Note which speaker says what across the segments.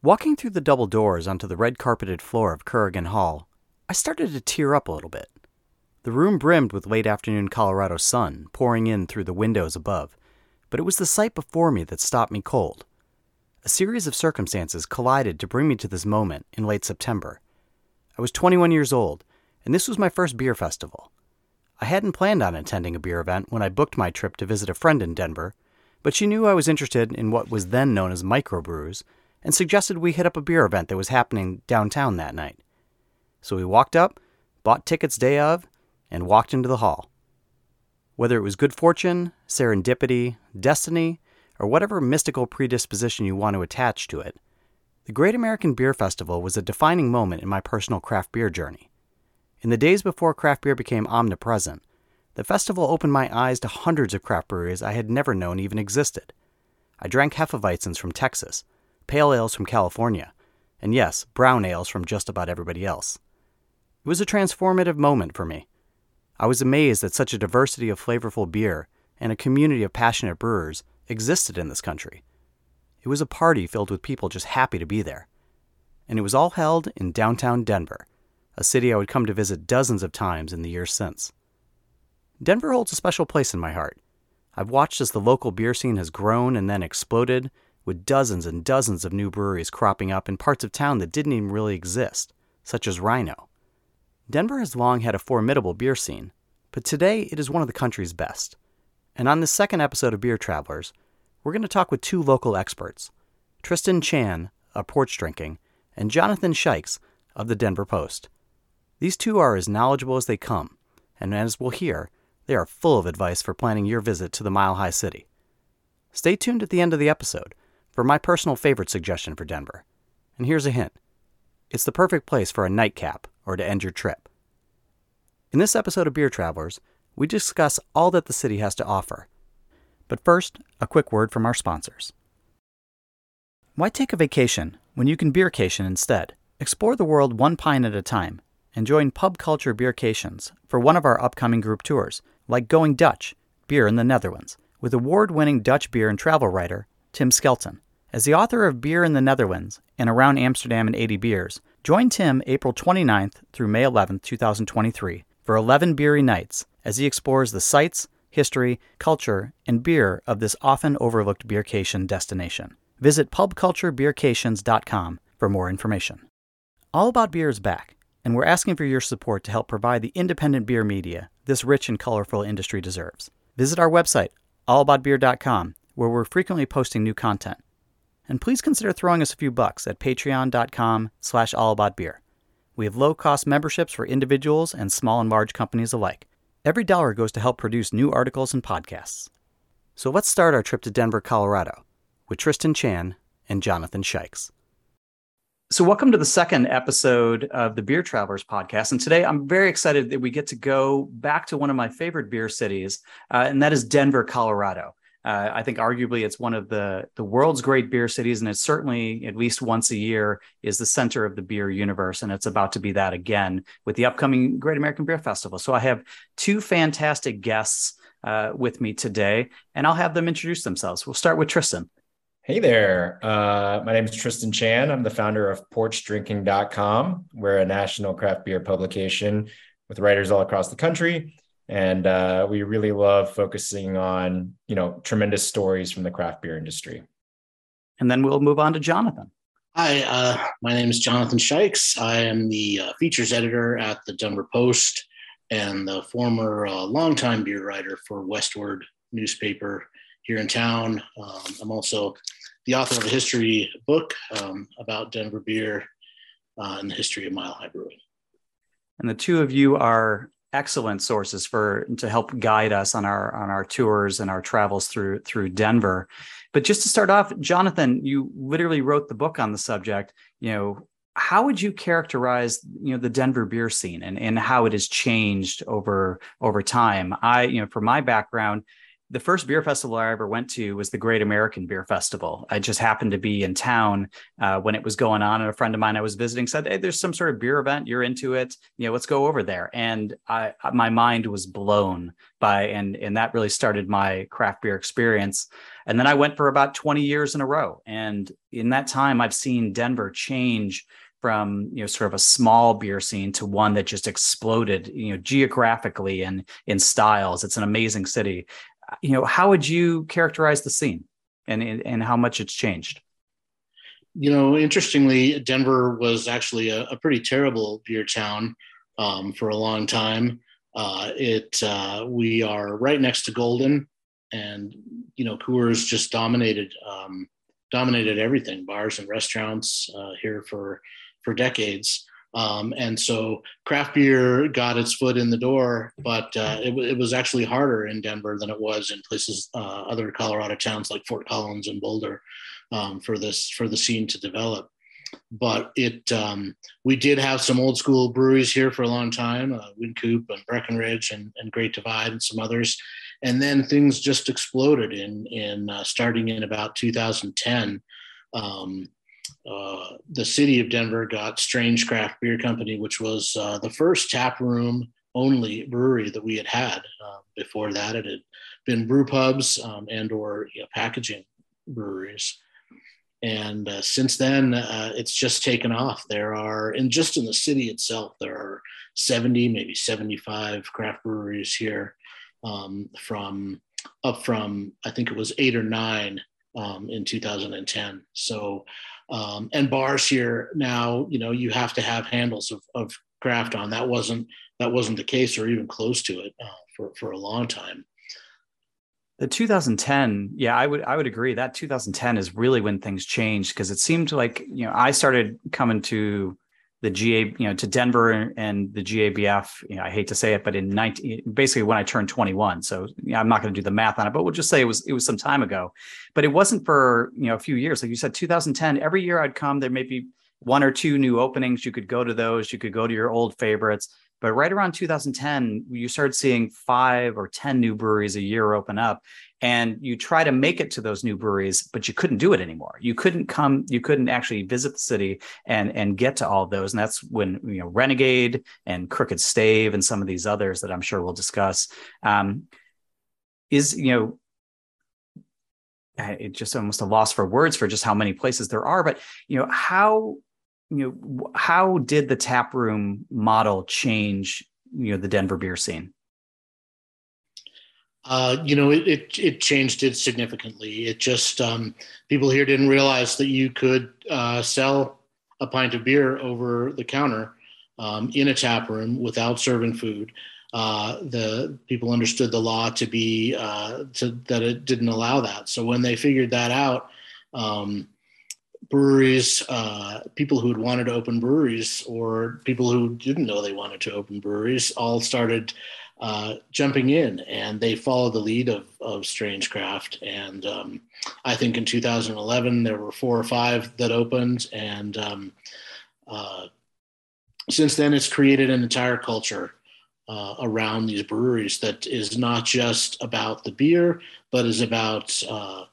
Speaker 1: Walking through the double doors onto the red carpeted floor of Currigan Hall, I started to tear up a little bit. The room brimmed with late afternoon Colorado sun pouring in through the windows above, but it was the sight before me that stopped me cold. A series of circumstances collided to bring me to this moment in late September. I was 21 years old, and this was my first beer festival. I hadn't planned on attending a beer event when I booked my trip to visit a friend in Denver, but she knew I was interested in what was then known as microbrews and suggested we hit up a beer event that was happening downtown that night. So we walked up, bought tickets day of, and walked into the hall. Whether it was good fortune, serendipity, destiny, or whatever mystical predisposition you want to attach to it, the Great American Beer Festival was a defining moment in my personal craft beer journey. In the days before craft beer became omnipresent, the festival opened my eyes to hundreds of craft breweries I had never known even existed. I drank Hefeweizens from Texas, pale ales from California, and yes, brown ales from just about everybody else. It was a transformative moment for me. I was amazed that such a diversity of flavorful beer and a community of passionate brewers existed in this country. It was a party filled with people just happy to be there. And it was all held in downtown Denver, a city I would come to visit dozens of times in the years since. Denver holds a special place in my heart. I've watched as the local beer scene has grown and then exploded, with dozens and dozens of new breweries cropping up in parts of town that didn't even really exist, such as RiNo. Denver has long had a formidable beer scene, but today it is one of the country's best. And on this second episode of Beer Travelers, we're going to talk with two local experts Tristan Chan of PorchDrinking and Jonathan Shikes of the Denver Post. These two are as knowledgeable as they come, and as we'll hear, they are full of advice for planning your visit to the Mile High City. Stay tuned at the end of the episode for my personal favorite suggestion for Denver. And here's a hint it's the perfect place for a nightcap or to end your trip. In this episode of Beer Travelers, we discuss all that the city has to offer. But first, a quick word from our sponsors. Why take a vacation when you can beercation instead? Explore the world one pint at a time and join Pub Culture Beercations for one of our upcoming group tours, like Going Dutch, Beer in the Netherlands, with award winning Dutch beer and travel writer Tim Skelton. As the author of Beer in the Netherlands and Around Amsterdam and 80 Beers, join Tim April 29th through May 11th, 2023, for 11 beery nights as he explores the sights, history, culture, and beer of this often overlooked beercation destination. Visit pubculturebeercations.com for more information. All About Beer is back, and we're asking for your support to help provide the independent beer media this rich and colorful industry deserves. Visit our website, allaboutbeer.com, where we're frequently posting new content and please consider throwing us a few bucks at patreon.com slash allaboutbeer. We have low-cost memberships for individuals and small and large companies alike. Every dollar goes to help produce new articles and podcasts. So let's start our trip to Denver, Colorado, with Tristan Chan and Jonathan Shikes. So, welcome to the second episode of the Beer Travelers podcast. And today I'm very excited that we get to go back to one of my favorite beer cities, uh, and that is Denver, Colorado. Uh, I think arguably it's one of the the world's great beer cities, and it's certainly at least once a year is the center of the beer universe, and it's about to be that again with the upcoming Great American Beer Festival. So I have two fantastic guests uh, with me today, and I'll have them introduce themselves. We'll start with Tristan.
Speaker 2: Hey there. Uh, my name is Tristan Chan. I'm the founder of porchdrinking.com. We're a national craft beer publication with writers all across the country and uh, we really love focusing on you know tremendous stories from the craft beer industry.
Speaker 1: And then we'll move on to jonathan.
Speaker 3: Hi uh, my name is jonathan shikes. I am the uh, features editor at the denver post and the former uh, longtime beer writer for westword newspaper here in town. Um, i'm also the author of a history book um, about denver beer uh, and the history of mile high brewing.
Speaker 1: And the two of you are excellent sources for to help guide us on our on our tours and our travels through through Denver. But just to start off, Jonathan, you literally wrote the book on the subject. You know, how would you characterize you know the Denver beer scene and and how it has changed over over time? I you know, from my background, the first beer festival I ever went to was the Great American Beer Festival. I just happened to be in town uh, when it was going on, and a friend of mine I was visiting said, "Hey, there's some sort of beer event. You're into it. You know, let's go over there." And I, my mind was blown by, and and that really started my craft beer experience. And then I went for about 20 years in a row, and in that time, I've seen Denver change from you know sort of a small beer scene to one that just exploded you know geographically and in styles it's an amazing city you know, how would you characterize the scene and, and how much it's changed?
Speaker 3: You know, interestingly, Denver was actually a, a pretty terrible beer town um, for a long time. Uh, it uh, we are right next to Golden, and you know, Coors just dominated um, dominated everything, bars and restaurants uh, here for for decades. Um, and so craft beer got its foot in the door, but uh, it, it, was actually harder in Denver than it was in places, uh, other Colorado towns like Fort Collins and Boulder, um, for this for the scene to develop. But it, um, we did have some old school breweries here for a long time, uh, Wynkoop and Breckenridge and, and Great Divide and some others, and then things just exploded in in uh, starting in about 2010. Um, uh, the city of Denver got Strange Craft Beer Company, which was uh, the first tap room only brewery that we had had. Uh, before that, it had been brew pubs um, and or you know, packaging breweries. And uh, since then, uh, it's just taken off. There are, and just in the city itself, there are 70, maybe 75 craft breweries here um, from up from, I think it was eight or nine um, in 2010. So um, and bars here now, you know, you have to have handles of, of craft on. That wasn't that wasn't the case, or even close to it, uh, for for a long time.
Speaker 1: The 2010, yeah, I would I would agree that 2010 is really when things changed because it seemed like you know I started coming to the GA, you know, to Denver and the GABF. You know, I hate to say it, but in 19, basically when I turned 21. So you know, I'm not going to do the math on it, but we'll just say it was it was some time ago. But it wasn't for you know a few years. Like you said, 2010. Every year I'd come, there may be one or two new openings. You could go to those. You could go to your old favorites. But right around 2010, you started seeing five or 10 new breweries a year open up. And you try to make it to those new breweries, but you couldn't do it anymore. You couldn't come, you couldn't actually visit the city and, and get to all those. And that's when, you know, Renegade and Crooked Stave and some of these others that I'm sure we'll discuss. Um, is, you know, it just almost a loss for words for just how many places there are. But, you know, how you know how did the tap room model change you know the denver beer scene?
Speaker 3: Uh, you know it, it, it changed it significantly. It just um, people here didn't realize that you could uh, sell a pint of beer over the counter um, in a tap room without serving food. Uh, the people understood the law to be uh, to, that it didn't allow that. So when they figured that out um, breweries, uh, people who had wanted to open breweries or people who didn't know they wanted to open breweries all started uh, jumping in and they followed the lead of, of Strange Craft. And um, I think in 2011, there were four or five that opened. And um, uh, since then, it's created an entire culture uh, around these breweries that is not just about the beer, but is about uh,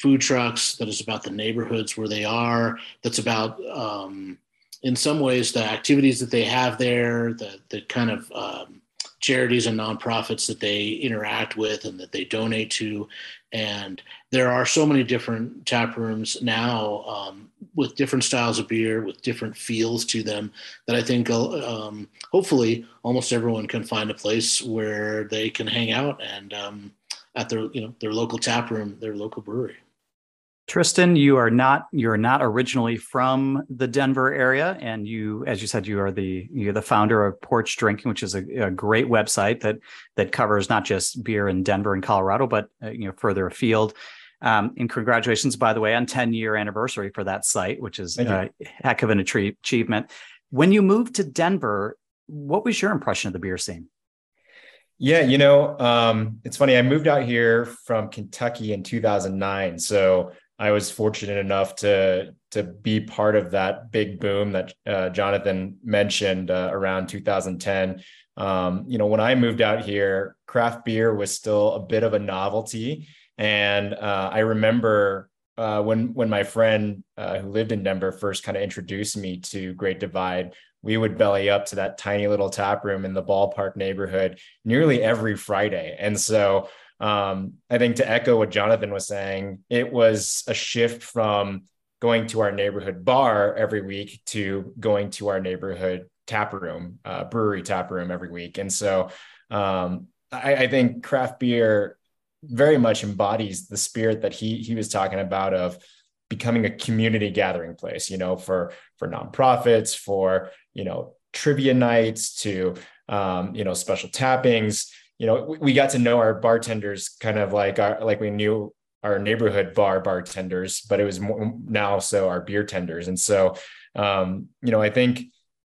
Speaker 3: food trucks, that is about the neighborhoods where they are, that's about, um, in some ways, the activities that they have there, the, the kind of um, charities and nonprofits that they interact with and that they donate to. And there are so many different tap rooms now um, with different styles of beer, with different feels to them, that I think um, hopefully almost everyone can find a place where they can hang out and um, at their you know their local tap room, their local brewery.
Speaker 1: Tristan, you are not you're not originally from the Denver area, and you, as you said, you are the you're the founder of PorchDrinking, which is a, a great website that that covers not just beer in Denver and Colorado, but uh, you know further afield. Um, and congratulations, by the way, on 10 year anniversary for that site, which is a heck of an achievement. When you moved to Denver, what was your impression of the beer scene?
Speaker 2: Yeah, you know, um, it's funny. I moved out here from Kentucky in 2009. So I was fortunate enough to to be part of that big boom that uh, Jonathan mentioned uh, around 2010. Um, you know, when I moved out here, craft beer was still a bit of a novelty, and uh, I remember uh, when when my friend uh, who lived in Denver first kind of introduced me to Great Divide, we would belly up to that tiny little tap room in the ballpark neighborhood nearly every Friday. And so um, I think to echo what Jonathan was saying, it was a shift from going to our neighborhood bar every week to going to our neighborhood tap room, uh, brewery tap room every week. And so um, I, I think craft beer very much embodies the spirit that he he was talking about of becoming a community gathering place you know for for nonprofits for you know trivia nights to um, you know special tappings you know we, we got to know our bartenders kind of like our like we knew our neighborhood bar bartenders but it was more, now so our beer tenders and so um, you know i think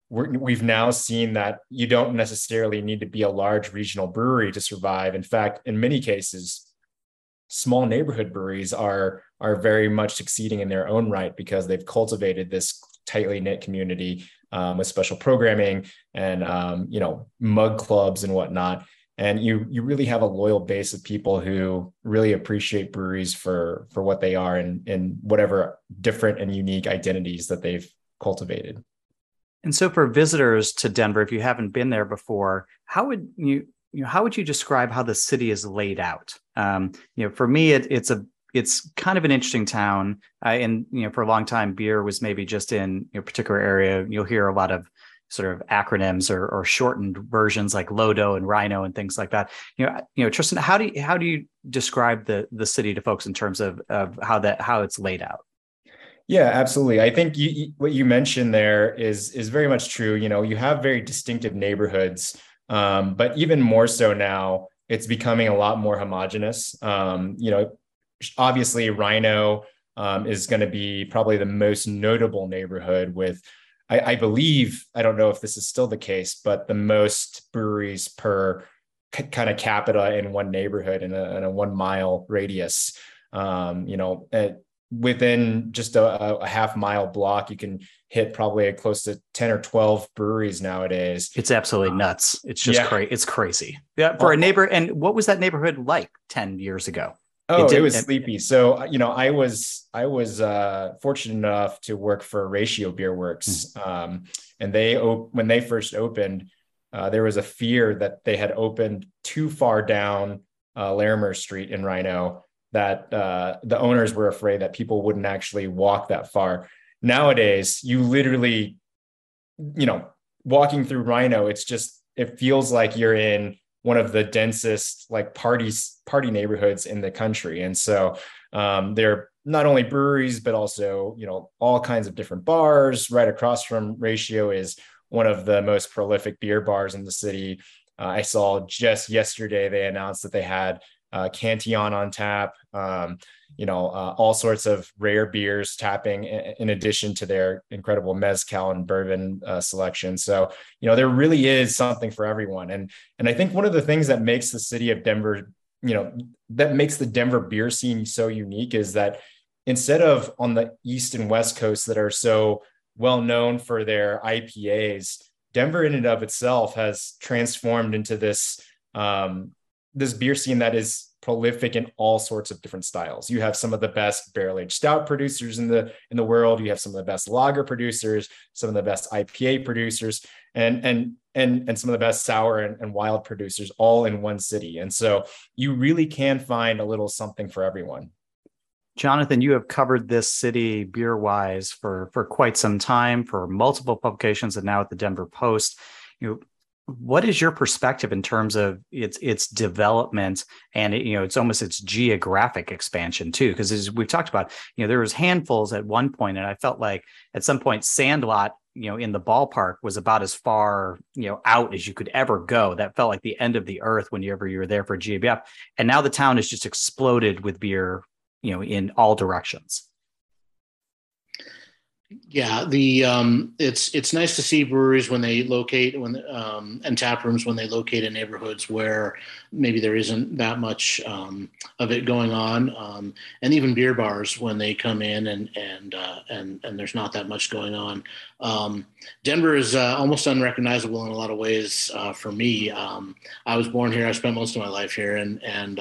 Speaker 2: we have now seen that you don't necessarily need to be a large regional brewery to survive. In fact, in many cases, small neighborhood breweries are are very much succeeding in their own right because they've cultivated this tightly knit community um, with special programming and um, you know mug clubs and whatnot and you you really have a loyal base of people who really appreciate breweries for for what they are and and whatever different and unique identities that they've cultivated
Speaker 1: and so for visitors to denver if you haven't been there before how would you you know, how would you describe how the city is laid out? Um, you know, for me, it, it's a it's kind of an interesting town. Uh, and you know, for a long time, beer was maybe just in a particular area. You'll hear a lot of sort of acronyms or, or shortened versions like Lodo and RiNo and things like that. You know, you know, Tristan, how do you how do you describe the the city to folks in terms of of how that how it's laid out?
Speaker 2: Yeah, absolutely. I think you, what you mentioned there is is very much true. You know, you have very distinctive neighborhoods um, but even more so now, it's becoming a lot more homogenous. Um, you know, obviously, RiNo um, is going to be probably the most notable neighborhood with, I, I, believe, I don't know if this is still the case, but the most breweries per c- kind of capita in one neighborhood in a, in a one mile radius. Um, you know, at, within just a, a, half mile block, you can hit probably close to 10 or 12 breweries nowadays.
Speaker 1: It's absolutely uh, nuts. It's just yeah. crazy. It's crazy. Yeah. For a neighbor. And what was that neighborhood like 10 years ago?
Speaker 2: Oh, it, it was sleepy. So, uh, you know, I was, I was uh, fortunate enough to work for Ratio Beer Works. Mm-hmm. Um, and they, op- when they first opened, uh, there was a fear that they had opened too far down uh, Larimer Street in RiNo that uh, the owners were afraid that people wouldn't actually walk that far. Nowadays, you literally, you know, walking through RiNo, it's just it feels like you're in one of the densest like parties party neighborhoods in the country, and so um, they're not only breweries but also you know all kinds of different bars. Right across from Ratio is one of the most prolific beer bars in the city. Uh, I saw just yesterday they announced that they had uh, Cantillon on tap, um, you know, uh, all sorts of rare beers tapping in, addition to their incredible mezcal and bourbon uh, selection. So, you know, there really is something for everyone. And and I think one of the things that makes the city of Denver, you know, that makes the Denver beer scene so unique is that instead of on the east and west coast that are so well known for their IPAs, Denver in and of itself has transformed into this um, this beer scene that is prolific in all sorts of different styles. You have some of the best barrel aged stout producers in the in the world. You have some of the best lager producers, some of the best IPA producers, and and and and some of the best sour and, and wild producers all in one city. And so you really can find a little something for everyone.
Speaker 1: Jonathan, you have covered this city beer wise for for quite some time for multiple publications and now at the Denver Post. You what is your perspective in terms of its its development and it, you know it's almost its geographic expansion too? Because as we've talked about you know there was handfuls at one point and i felt like at some point sandlot you know in the ballpark was about as far you know out as you could ever go. That felt like the end of the earth whenever you were there for gbf and now the town has just exploded with beer you know in all directions
Speaker 3: Yeah, the um, it's it's nice to see breweries when they locate when um, and tap rooms when they locate in neighborhoods where maybe there isn't that much um, of it going on, um, and even beer bars when they come in and and uh, and and there's not that much going on. Um, Denver is uh, almost unrecognizable in a lot of ways uh, for me. Um, I was born here. I spent most of my life here, and and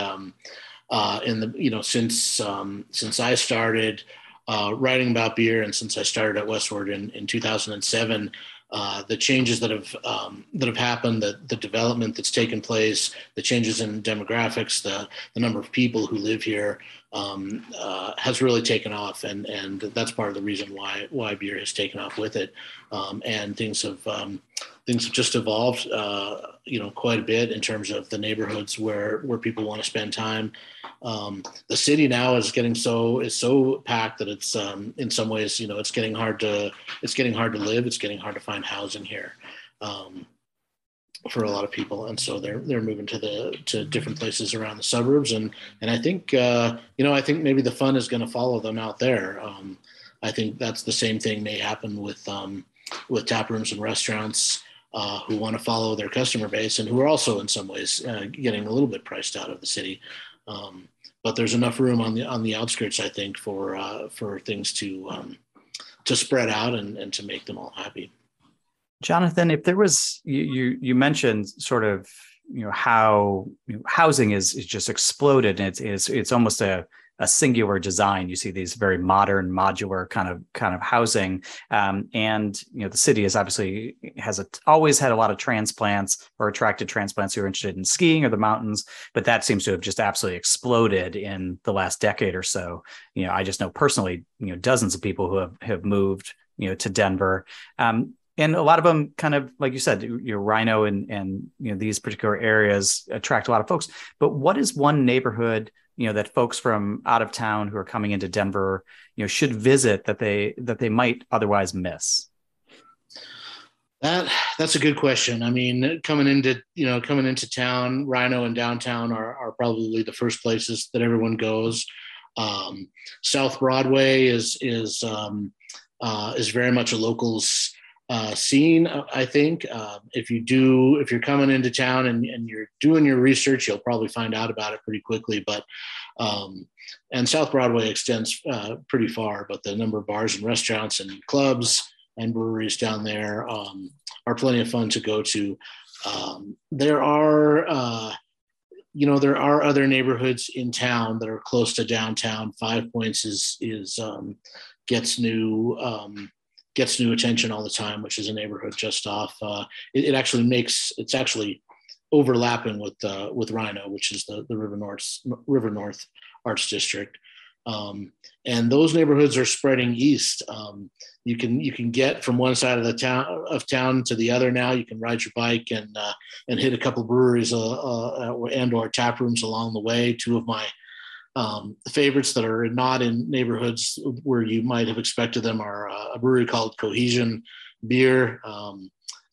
Speaker 3: uh, in the you know since since I started uh, writing about beer, and since I started at Westword in, in 2007, uh, the changes that have um, that have happened, the, the development that's taken place, the changes in demographics, the the number of people who live here um, uh, has really taken off, and and that's part of the reason why why beer has taken off with it, um, and things have um, things have just evolved, uh, you know, quite a bit in terms of the neighborhoods where where people want to spend time. Um, the city now is getting so is so packed that it's um, in some ways, you know, it's getting hard to it's getting hard to live. It's getting hard to find housing here um, for a lot of people, and so they're they're moving to the to different places around the suburbs. And and I think uh, you know I think maybe the fun is going to follow them out there. Um, I think that's the same thing may happen with um, with tap rooms and restaurants uh, who want to follow their customer base and who are also in some ways uh, getting a little bit priced out of the city. Um, but there's enough room on the on the outskirts, I think, for uh, for things to um, to spread out and, and to make them all happy.
Speaker 1: Jonathan, if there was you you, you mentioned sort of you know how you know, housing is is just exploded and it's it's it's almost a a singular design. You see these very modern, modular kind of kind of housing, um, and you know the city is obviously has a, always had a lot of transplants or attracted transplants who are interested in skiing or the mountains, but that seems to have just absolutely exploded in the last decade or so. You know, I just know personally, you know, dozens of people who have have moved, you know, to Denver. Um, and a lot of them kind of like you said you know RiNo and and you know these particular areas attract a lot of folks but what is one neighborhood you know that folks from out of town who are coming into Denver, you know, should visit that they that they might otherwise miss?
Speaker 3: That that's a good question. I mean, coming into you know coming into town, RiNo and downtown are are probably the first places that everyone goes. Um, South Broadway is is um, uh, is very much a locals uh, scene. I think uh, if you do, if you're coming into town and, and you're doing your research, you'll probably find out about it pretty quickly. But um, and South Broadway extends uh, pretty far, but the number of bars and restaurants and clubs and breweries down there um, are plenty of fun to go to. Um, there are, uh, you know, there are other neighborhoods in town that are close to downtown. Five Points is is um, gets new um, gets new attention all the time, which is a neighborhood just off. Uh, it, it, actually makes it's actually overlapping with uh, with RiNo, which is the the River North River North Arts District. Um, and those neighborhoods are spreading east. Um, you can you can get from one side of the town of town to the other now. You can ride your bike and uh, and hit a couple breweries uh, uh, and or tap rooms along the way. Two of my um, favorites that are not in neighborhoods where you might have expected them are uh, a brewery called Cohesion Beer, um,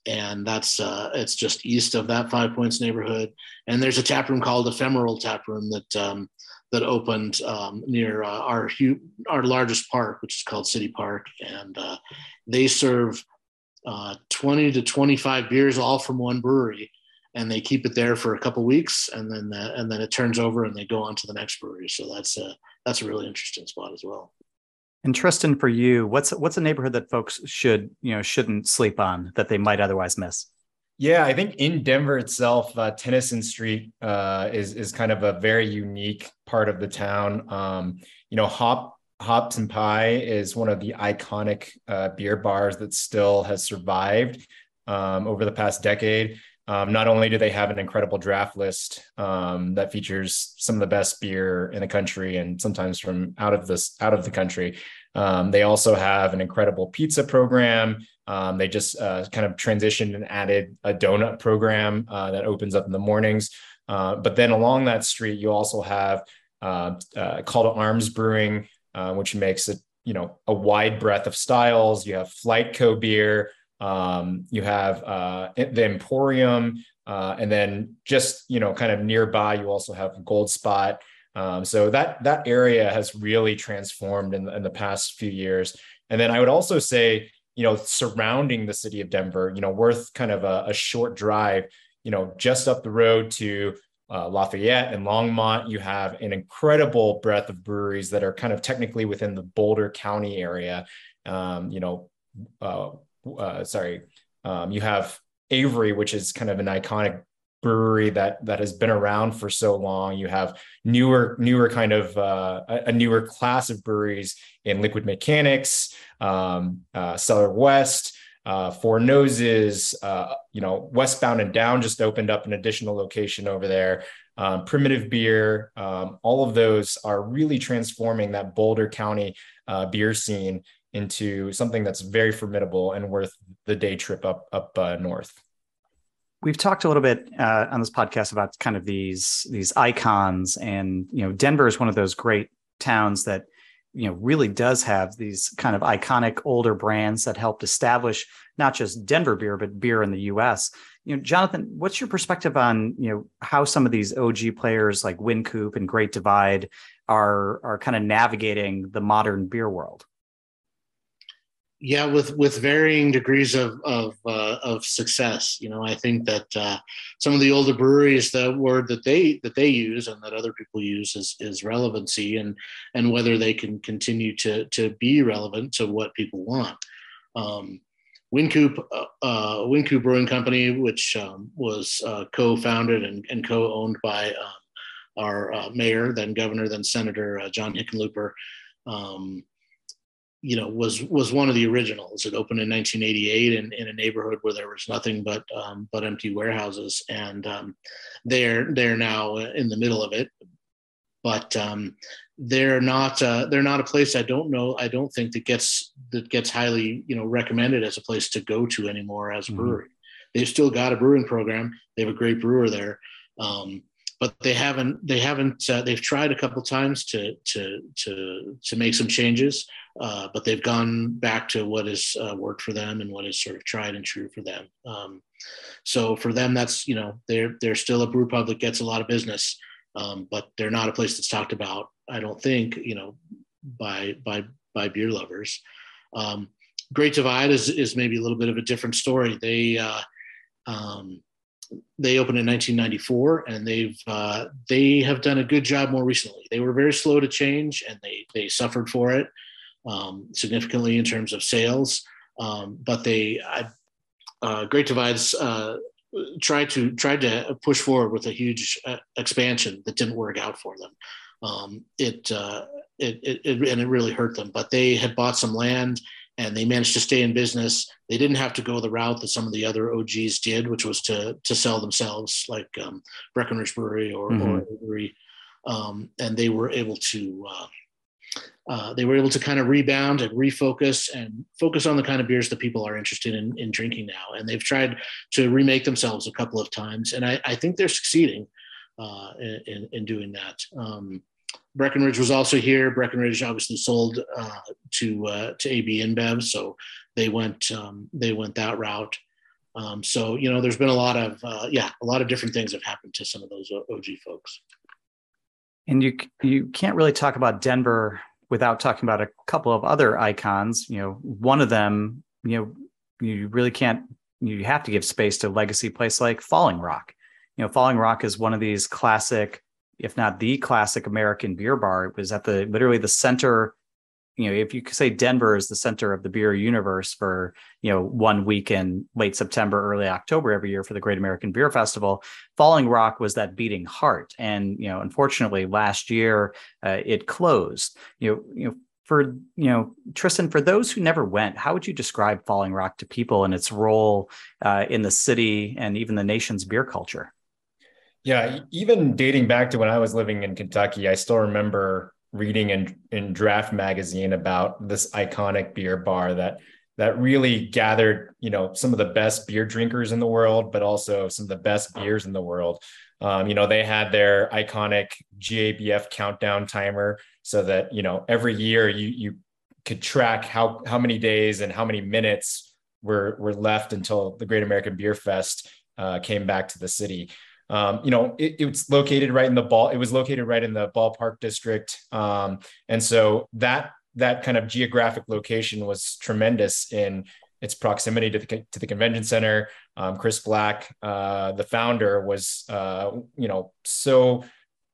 Speaker 3: and that's uh, it's just east of that Five Points neighborhood. And there's a tap room called Ephemeral Tap Room that um, that opened um, near uh, our our largest park, which is called City Park, and uh, they serve uh, 20 to 25 beers all from one brewery and they keep it there for a couple weeks, and then the, and then it turns over, and they go on to the next brewery. So that's a that's a really interesting spot as well.
Speaker 1: And Tristan, for you, what's what's a neighborhood that folks should you know shouldn't sleep on that they might otherwise miss?
Speaker 2: Yeah, I think in Denver itself, uh, Tennyson Street uh, is is kind of a very unique part of the town. Um, you know, Hop Hops and Pie is one of the iconic uh, beer bars that still has survived um, over the past decade. Um, not only do they have an incredible draft list um, that features some of the best beer in the country and sometimes from out of this out of the country, um, they also have an incredible pizza program. Um, they just uh, kind of transitioned and added a donut program uh, that opens up in the mornings. Uh, but then along that street, you also have uh, uh, Call to Arms Brewing, uh, which makes it you know a wide breadth of styles. You have Flight Co beer. Um, you have uh, the Emporium, uh, and then just you know, kind of nearby, you also have Gold Spot. Um, so that that area has really transformed in, in the past few years, And then I would also say, you know, surrounding the city of Denver, you know, worth kind of a, a short drive, you know, just up the road to uh, Lafayette and Longmont, you have an incredible breadth of breweries that are kind of technically within the Boulder County area. Um, you know, uh, uh, sorry, um, you have Avery, which is kind of an iconic brewery that that has been around for so long. You have newer newer kind of uh, a newer class of breweries in Liquid Mechanics, um, uh, Cellar West, uh, Four Noses. Uh, you know, Westbound and Down just opened up an additional location over there. Um, primitive beer, um, all of those are really transforming that Boulder County uh, beer scene into something that's very formidable and worth the day trip up up uh, north.
Speaker 1: We've talked a little bit uh, on this podcast about kind of these these icons, and you know, Denver is one of those great towns that you know really does have these kind of iconic older brands that helped establish not just Denver beer but beer in the U.S. You know, Jonathan, what's your perspective on you know how some of these OG players like Wynkoop and Great Divide are are kind of navigating the modern beer world?
Speaker 3: Yeah with with varying degrees of of, uh, of success. You know i think that uh, some of the older breweries the word that they that they use and that other people use is is relevancy and and whether they can continue to to be relevant to what people want. Um, Wynkoop, uh, uh Wynkoop Brewing Company, which um, was uh, co-founded and, and co-owned by um, our uh, mayor, then governor, then Senator John Hickenlooper, um, you know was was one of the originals. It opened in 1988 in, in a neighborhood where there was nothing but um, but empty warehouses, and um, they're they're now in the middle of it. But um, they're not uh, they're not a place I don't know I don't think that gets that gets highly you know recommended as a place to go to anymore as a mm-hmm. brewery. They've still got a brewing program. They have a great brewer there. Um, but they haven't they haven't uh, they've tried a couple times to to to to make some changes uh, but they've gone back to what has uh, worked for them and what is sort of tried and true for them. Um, so for them that's you know they're they're still a brew pub that gets a lot of business um, but they're not a place that's talked about i don't think you know by by by beer lovers. Um, great divide is is maybe a little bit of a different story. They uh, um, they opened in 1994 and they've uh, they have done a good job more recently. They were very slow to change and they they suffered for it um, significantly in terms of sales um, but they uh, great divides uh, tried to tried to push forward with a huge uh, expansion that didn't work out for them um, it, uh, it, it, it and it really hurt them but they had bought some land and they managed to stay in business. They didn't have to go the route that some of the other OGs did, which was to to sell themselves, like um, Breckenridge Brewery or, mm-hmm. or Brewery, um, and they were able to. Uh, uh, they were able to kind of rebound and refocus and focus on the kind of beers that people are interested in, in drinking now. And they've tried to remake themselves a couple of times, and I, I think they're succeeding uh, in, in, doing that. Um, Breckenridge was also here. Breckenridge obviously sold uh, to uh, to AB InBev, so they went um, they went that route. Um, so you know, there's been a lot of uh, yeah, a lot of different things have happened to some of those OG folks.
Speaker 1: And you you can't really talk about Denver without talking about a couple of other icons. You know, one of them, you know, you really can't. You have to give space to a legacy place like Falling Rock. You know, Falling Rock is one of these classic if not the classic American beer bar. It was at the literally the center. You know, if you could say Denver is the center of the beer universe for you know one week in late September, early October every year for the Great American Beer Festival, Falling Rock was that beating heart. And you know, unfortunately, last year uh, it closed. You know, you know for you know tristan for those who never went how would you describe falling rock to people and its role uh, in the city and even the nation's beer culture
Speaker 2: yeah, even dating back to when I was living in Kentucky, I still remember reading in in Draft magazine about this iconic beer bar that that really gathered, you know, some of the best beer drinkers in the world, but also some of the best beers in the world. Um, you know, they had their iconic GABF countdown timer, so that you know every year you you could track how how many days and how many minutes were were left until the Great American Beer Fest uh, came back to the city. Um, you know, it, it's located right in the ball. It was located right in the ballpark district, um, and so that that kind of geographic location was tremendous in its proximity to the, to the convention center. Um, Chris Black, uh, the founder, was uh, you know so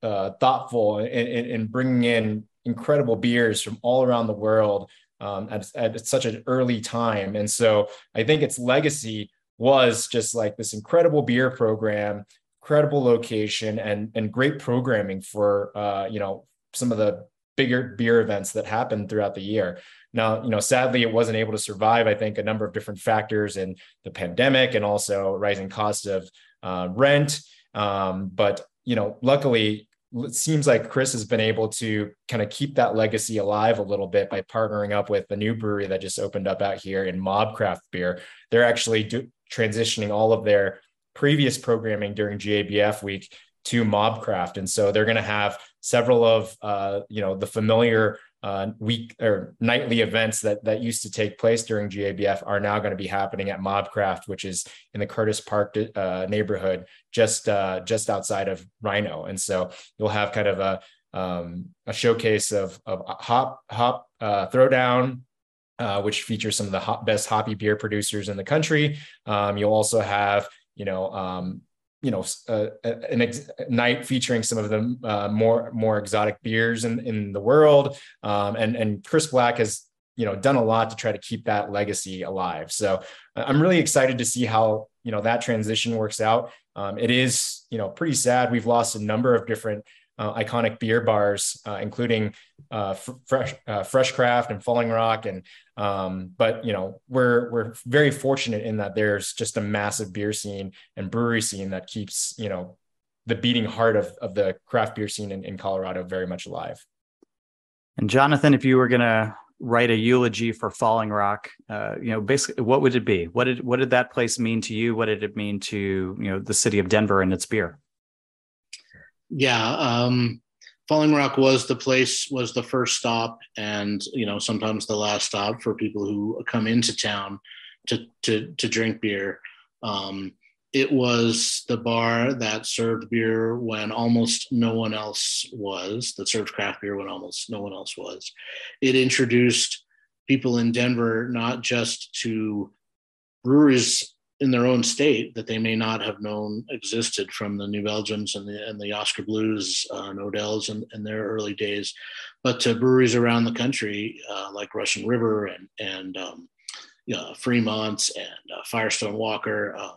Speaker 2: uh, thoughtful in, in, in, bringing in incredible beers from all around the world um, at, at such an early time. And so I think its legacy was just like this incredible beer program, incredible location, and and great programming for uh, you know some of the bigger beer events that happened throughout the year. Now, you know, sadly, it wasn't able to survive. I think a number of different factors in the pandemic and also rising cost of uh, rent. Um, but you know, luckily, it seems like Chris has been able to kind of keep that legacy alive a little bit by partnering up with the new brewery that just opened up out here in Mobcraft Beer. They're actually do, transitioning all of their previous programming during GABF week to Mobcraft, and so they're going to have several of uh, you know the familiar uh, week or nightly events that that used to take place during GABF are now going to be happening at Mobcraft, which is in the Curtis Park uh, neighborhood, just uh, just outside of RiNo. And so you'll have kind of a um, a showcase of of hop hop uh, throwdown. Uh, which features some of the hop, best hoppy beer producers in the country. Um, you'll also have, you know, um, you know uh, an ex- night featuring some of the uh, more more exotic beers in, in the world. Um, and and chris black has you know done a lot to try to keep that legacy alive. So uh, i'm really excited to see how you know that transition works out. Um, it is you know pretty sad. We've lost a number of different uh, iconic beer bars, uh, including uh, Fresh uh, Fresh Craft and Falling Rock, and um, but you know we're we're very fortunate in that there's just a massive beer scene and brewery scene that keeps you know the beating heart of of the craft beer scene in, in Colorado very much alive.
Speaker 1: And Jonathan, if you were gonna write a eulogy for Falling Rock, uh, you know, basically, what would it be? What did what did that place mean to you? What did it mean to you know the city of Denver and its beer?
Speaker 3: Yeah, um, Falling Rock was the place, was the first stop, and you know sometimes the last stop for people who come into town to to to drink beer. Um, it was the bar that served beer when almost no one else was. That served craft beer when almost no one else was. It introduced people in Denver not just to breweries in their own state that they may not have known existed from the New Belgians and the and the Oskar Blues uh, and Odell's in, in, their early days, but to breweries around the country uh, like Russian River and and um, Fremont's and uh, Firestone Walker um,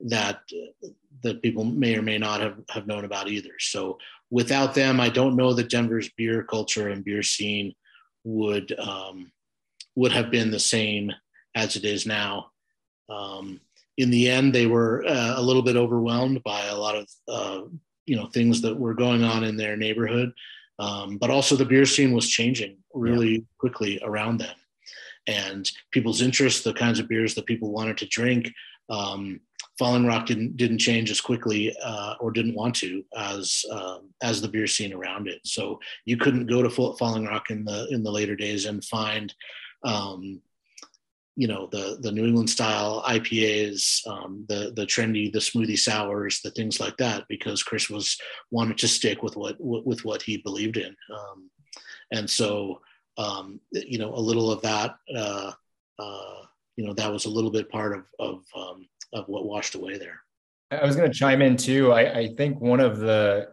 Speaker 3: that that people may or may not have, have known about either. So without them, I don't know that Denver's beer culture and beer scene would um, would have been the same as it is now. Um, in the end, they were uh, a little bit overwhelmed by a lot of uh, you know things that were going on in their neighborhood, um, but also the beer scene was changing really yeah. quickly around them, and people's interests, the kinds of beers that people wanted to drink. Um, Falling Rock didn't didn't change as quickly uh, or didn't want to as um, as the beer scene around it. So you couldn't go to Falling Rock in the in the later days and find um, you know the the New England style IPAs, um, the the trendy, the smoothie sours, the things like that, because Chris was wanted to stick with what with what he believed in, um, and so um, you know a little of that, uh, uh, you know, that was a little bit part of of um, of what washed away there.
Speaker 2: I was going to chime in too. I, I think one of the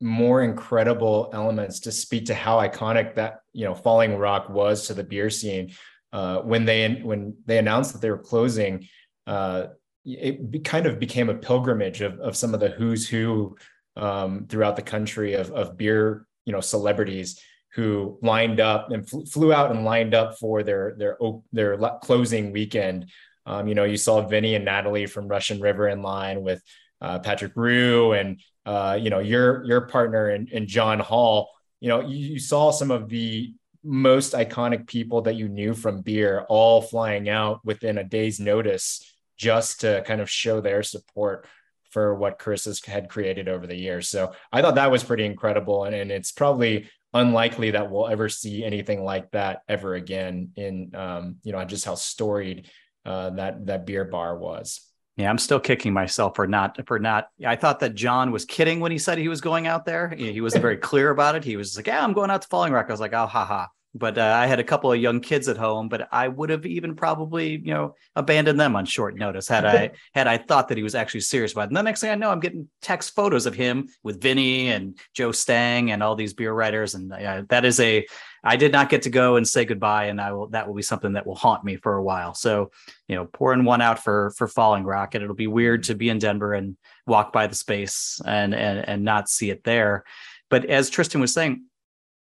Speaker 2: more incredible elements to speak to how iconic that you know Falling Rock was to the beer scene uh, when they when they announced that they were closing, uh, it be, kind of became a pilgrimage of, of some of the who's who um, throughout the country of, of beer, you know, celebrities who lined up and fl- flew out and lined up for their their their closing weekend. Um, you know, you saw Vinny and Natalie from Russian River in line with uh, Patrick Rue and uh, you know your your partner and, and John Hall. You know, you, you saw some of the most iconic people that you knew from beer all flying out within a day's notice just to kind of show their support for what Chris has had created over the years. So I thought that was pretty incredible. And, and it's probably unlikely that we'll ever see anything like that ever again in, um, you know, just how storied uh, that, that beer bar was.
Speaker 1: Yeah, I'm still kicking myself for not for not. I thought that John was kidding when he said he was going out there. He wasn't very clear about it. He was like, "Yeah, I'm going out to Falling Rock." I was like, ah, "Oh, haha." But uh, I had a couple of young kids at home, but I would have even probably, you know, abandoned them on short notice had I had I thought that he was actually serious about it. And the next thing I know, I'm getting text photos of him with Vinny and Joe Stang and all these beer writers, and uh, that is a I did not get to go and say goodbye, and I will that will be something that will haunt me for a while. So, you know, pouring one out for for Falling Rock, and it'll be weird to be in Denver and walk by the space and and and not see it there. But as Tristan was saying,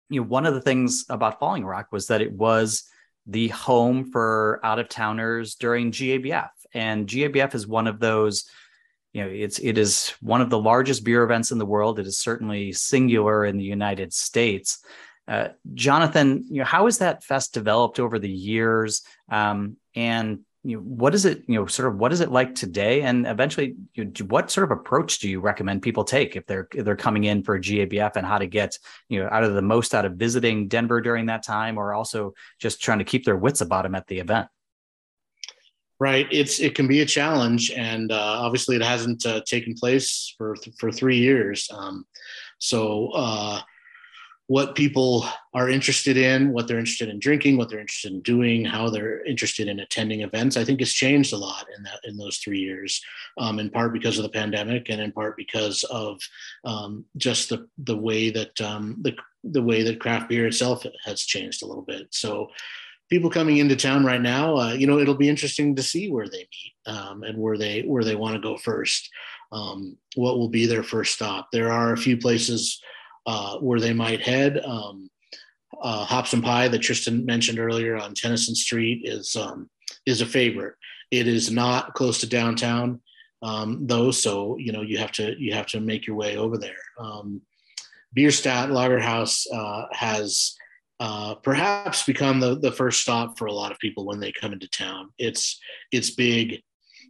Speaker 1: you know, one of the things about Falling Rock was that it was the home for out of towners during GABF, and GABF is one of those. You know, it's it is one of the largest beer events in the world. It is certainly singular in the United States. Uh, Jonathan, you know, how has that fest developed over the years? Um, and you know, what is it, you know, sort of what is it like today? And eventually, you know, what sort of approach do you recommend people take if they're if they're coming in for GABF and how to get, you know, out of the most out of visiting Denver during that time, or also just trying to keep their wits about them at the event?
Speaker 3: Right, it's it can be a challenge, and uh, obviously it hasn't uh, taken place for for three years. Um, so uh, what people are interested in, what they're interested in drinking, what they're interested in doing, how they're interested in attending events. I think has changed a lot in that in those three years, um, in part because of the pandemic, and in part because of um, just the the way that um, the the way that craft beer itself has changed a little bit. So. People coming into town right now, uh, you know, it'll be interesting to see where they meet um, and where they where they want to go first. Um, what will be their first stop? There are a few places uh, where they might head. Um, uh, Hops and Pie that Tristan mentioned earlier on Tennyson Street is um, is a favorite. It is not close to downtown um, though, so you know you have to you have to make your way over there. Um, Bierstadt Lagerhaus uh, has uh, perhaps become the, the first stop for a lot of people when they come into town. It's it's big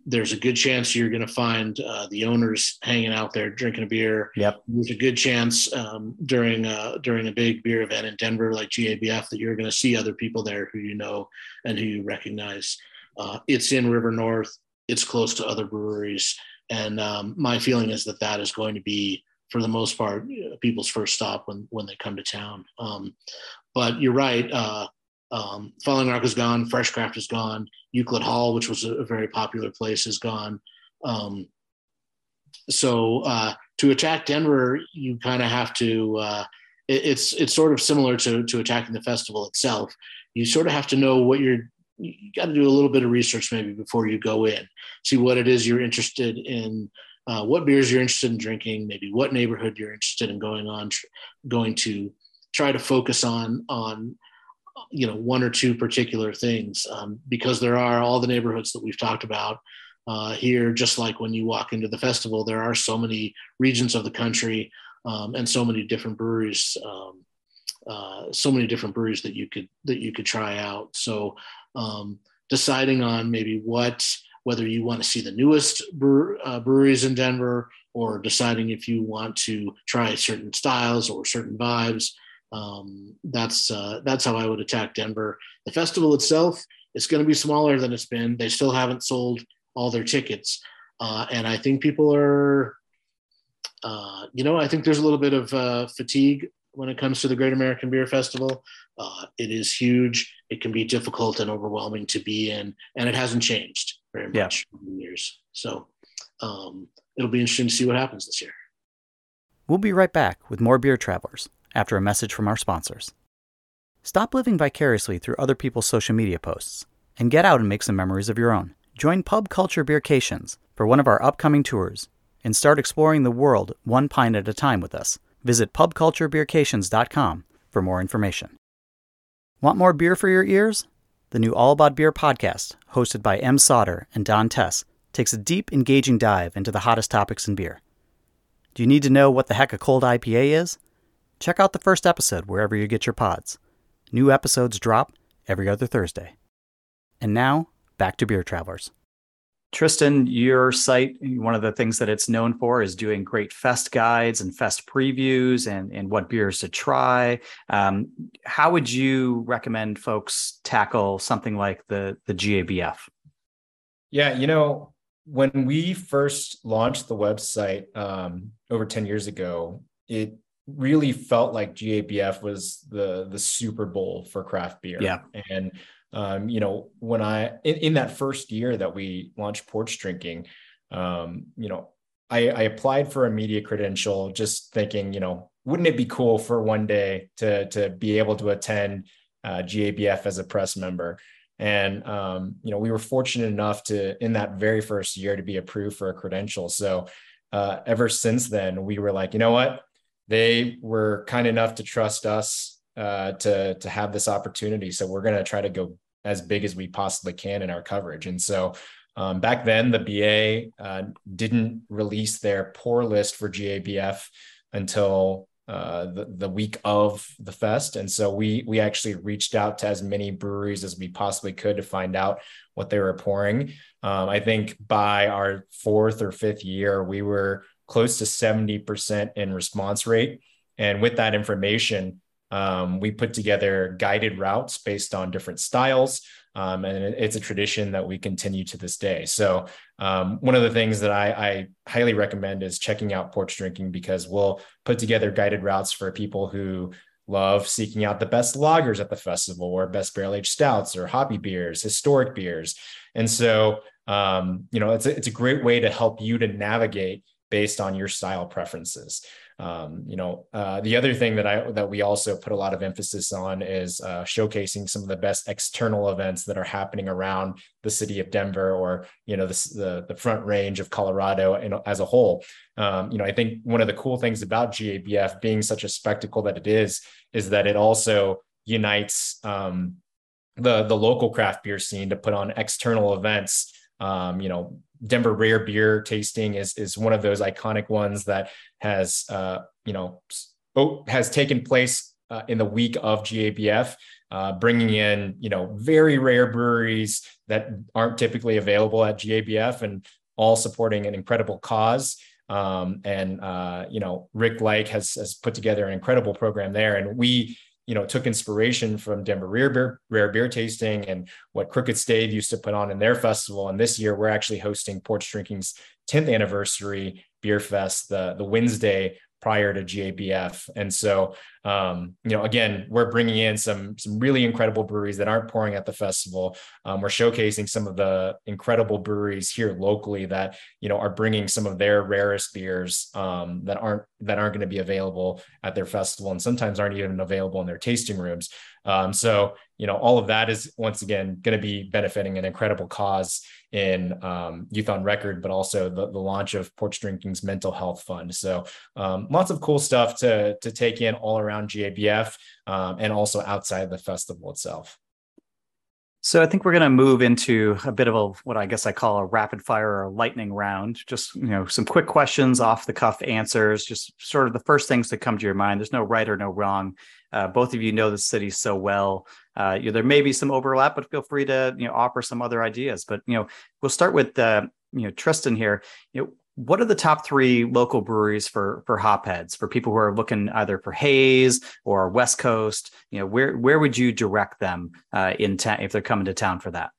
Speaker 3: there's a good chance you're going to find uh, the owners hanging out there drinking a beer.
Speaker 1: Yep.
Speaker 3: There's a good chance um, during a, during a big beer event in Denver like GABF that you're going to see other people there who you know and who you recognize. Uh, it's in River North. It's close to other breweries, and um, my feeling is that that is going to be, for the most part, people's first stop when when they come to town. Um, but you're right. Uh, um, Falling Rock is gone. Fresh Craft is gone. Euclid Hall, which was a, very popular place, is gone. Um, so uh, to attack Denver, you kind of have to. Uh, it, it's it's sort of similar to to attacking the festival itself. You sort of have to know what you're. You got to do a little bit of research maybe before you go in. See what it is you're interested in. Uh, what beers you're interested in drinking, maybe what neighborhood you're interested in going on, tr- going to try to focus on on you know one or two particular things um, because there are all the neighborhoods that we've talked about uh, here just like when you walk into the festival there are so many regions of the country um, and so many different breweries um, uh, so many different breweries that you could that you could try out. So um, deciding on maybe what whether you want to see the newest uh, breweries in denver or deciding if you want to try certain styles or certain vibes um, that's uh, that's how I would attack Denver. The festival itself is going to be smaller than it's been. They still haven't sold all their tickets, uh, and I think people are, uh, you know, I think there's a little bit of uh, fatigue when it comes to the Great American Beer Festival. Uh, it is huge. It can be difficult and overwhelming to be in, and it hasn't changed very much yeah. in years. So um, it'll be interesting to see what happens this year.
Speaker 1: We'll be right back with more beer travelers after a message from our sponsors. Stop living vicariously through other people's social media posts and get out and make some memories of your own. Join Pub Culture Beercations for one of our upcoming tours and start exploring the world one pint at a time with us. Visit pubculturebeercations.com for more information. Want more beer for your ears? The new All About Beer podcast, hosted by Em Sauter and Don Tse, takes a deep, engaging dive into the hottest topics in beer. Do you need to know what the heck a cold IPA is? Check out the first episode wherever you get your pods. New episodes drop every other Thursday. And now, back to Beer Travelers. Tristan, your site, one of the things that it's known for is doing great fest guides and fest previews and, and what beers to try. Um, how would you recommend folks tackle something like the, the GABF?
Speaker 2: Yeah, you know, when we first launched the website um, over 10 years ago, it really felt like GABF was the the Super Bowl for craft beer.
Speaker 1: Yeah.
Speaker 2: And um, you know, when I in, in that first year that we launched PorchDrinking, um, you know, I, I applied for a media credential just thinking, you know, wouldn't it be cool for one day to to be able to attend uh, GABF as a press member? And um, you know, we were fortunate enough to in that very first year to be approved for a credential. So uh, ever since then, we were like, you know what? They were kind enough to trust us uh, to to have this opportunity. So we're going to try to go as big as we possibly can in our coverage. And so um, back then, the BA uh, didn't release their pour list for GABF until uh, the, the week of the fest. And so we we actually reached out to as many breweries as we possibly could to find out what they were pouring. Um, I think by our fourth or fifth year, we were close to 70% in response rate. And with that information, um, we put together guided routes based on different styles. Um, and it's a tradition that we continue to this day. So, um, one of the things that I, I, highly recommend is checking out PorchDrinking because we'll put together guided routes for people who love seeking out the best lagers at the festival or best barrel aged stouts or hoppy beers, historic beers. And so, um, you know, it's a, it's a great way to help you to navigate based on your style preferences. Um, you know, uh, the other thing that I that we also put a lot of emphasis on is uh, showcasing some of the best external events that are happening around the city of Denver or you know the the, the front range of Colorado and as a whole. Um, you know, I think one of the cool things about GABF being such a spectacle that it is is that it also unites um, the the local craft beer scene to put on external events. Um, you know, Denver Rare Beer tasting is is one of those iconic ones that has uh, you know has taken place uh, in the week of GABF, uh, bringing in you know very rare breweries that aren't typically available at GABF, and all supporting an incredible cause. Um, and uh, you know Rick Lyke has has put together an incredible program there, and we you know took inspiration from Denver Rare Beer, Rare Beer Tasting and what Crooked Stave used to put on in their festival. And this year we're actually hosting PorchDrinking's 10th anniversary beer fest the the Wednesday prior to GABF. And so, um, you know, again, we're bringing in some some really incredible breweries that aren't pouring at the festival. Um, we're showcasing some of the incredible breweries here locally that you know are bringing some of their rarest beers um, that aren't that aren't going to be available at their festival, and sometimes aren't even available in their tasting rooms. Um, so, you know, all of that is once again going to be benefiting an incredible cause in um, Youth on Record, but also the, the launch of PorchDrinking's mental health fund. So, um, lots of cool stuff to to take in all around GABF um, and also outside the festival itself.
Speaker 1: So I think we're going to move into a bit of a what I guess I call a rapid fire or lightning round. Just you know, some quick questions, off the cuff answers, just sort of the first things that come to your mind. There's no right or no wrong. Uh, both of you know the city so well. Uh, you know, there may be some overlap, but feel free to you know offer some other ideas. But you know, we'll start with uh, you know Tristan here. You know, what are the top three local breweries for for hopheads for people who are looking either for haze or West Coast? You know, where where would you direct them uh, in town if they're coming to town for that?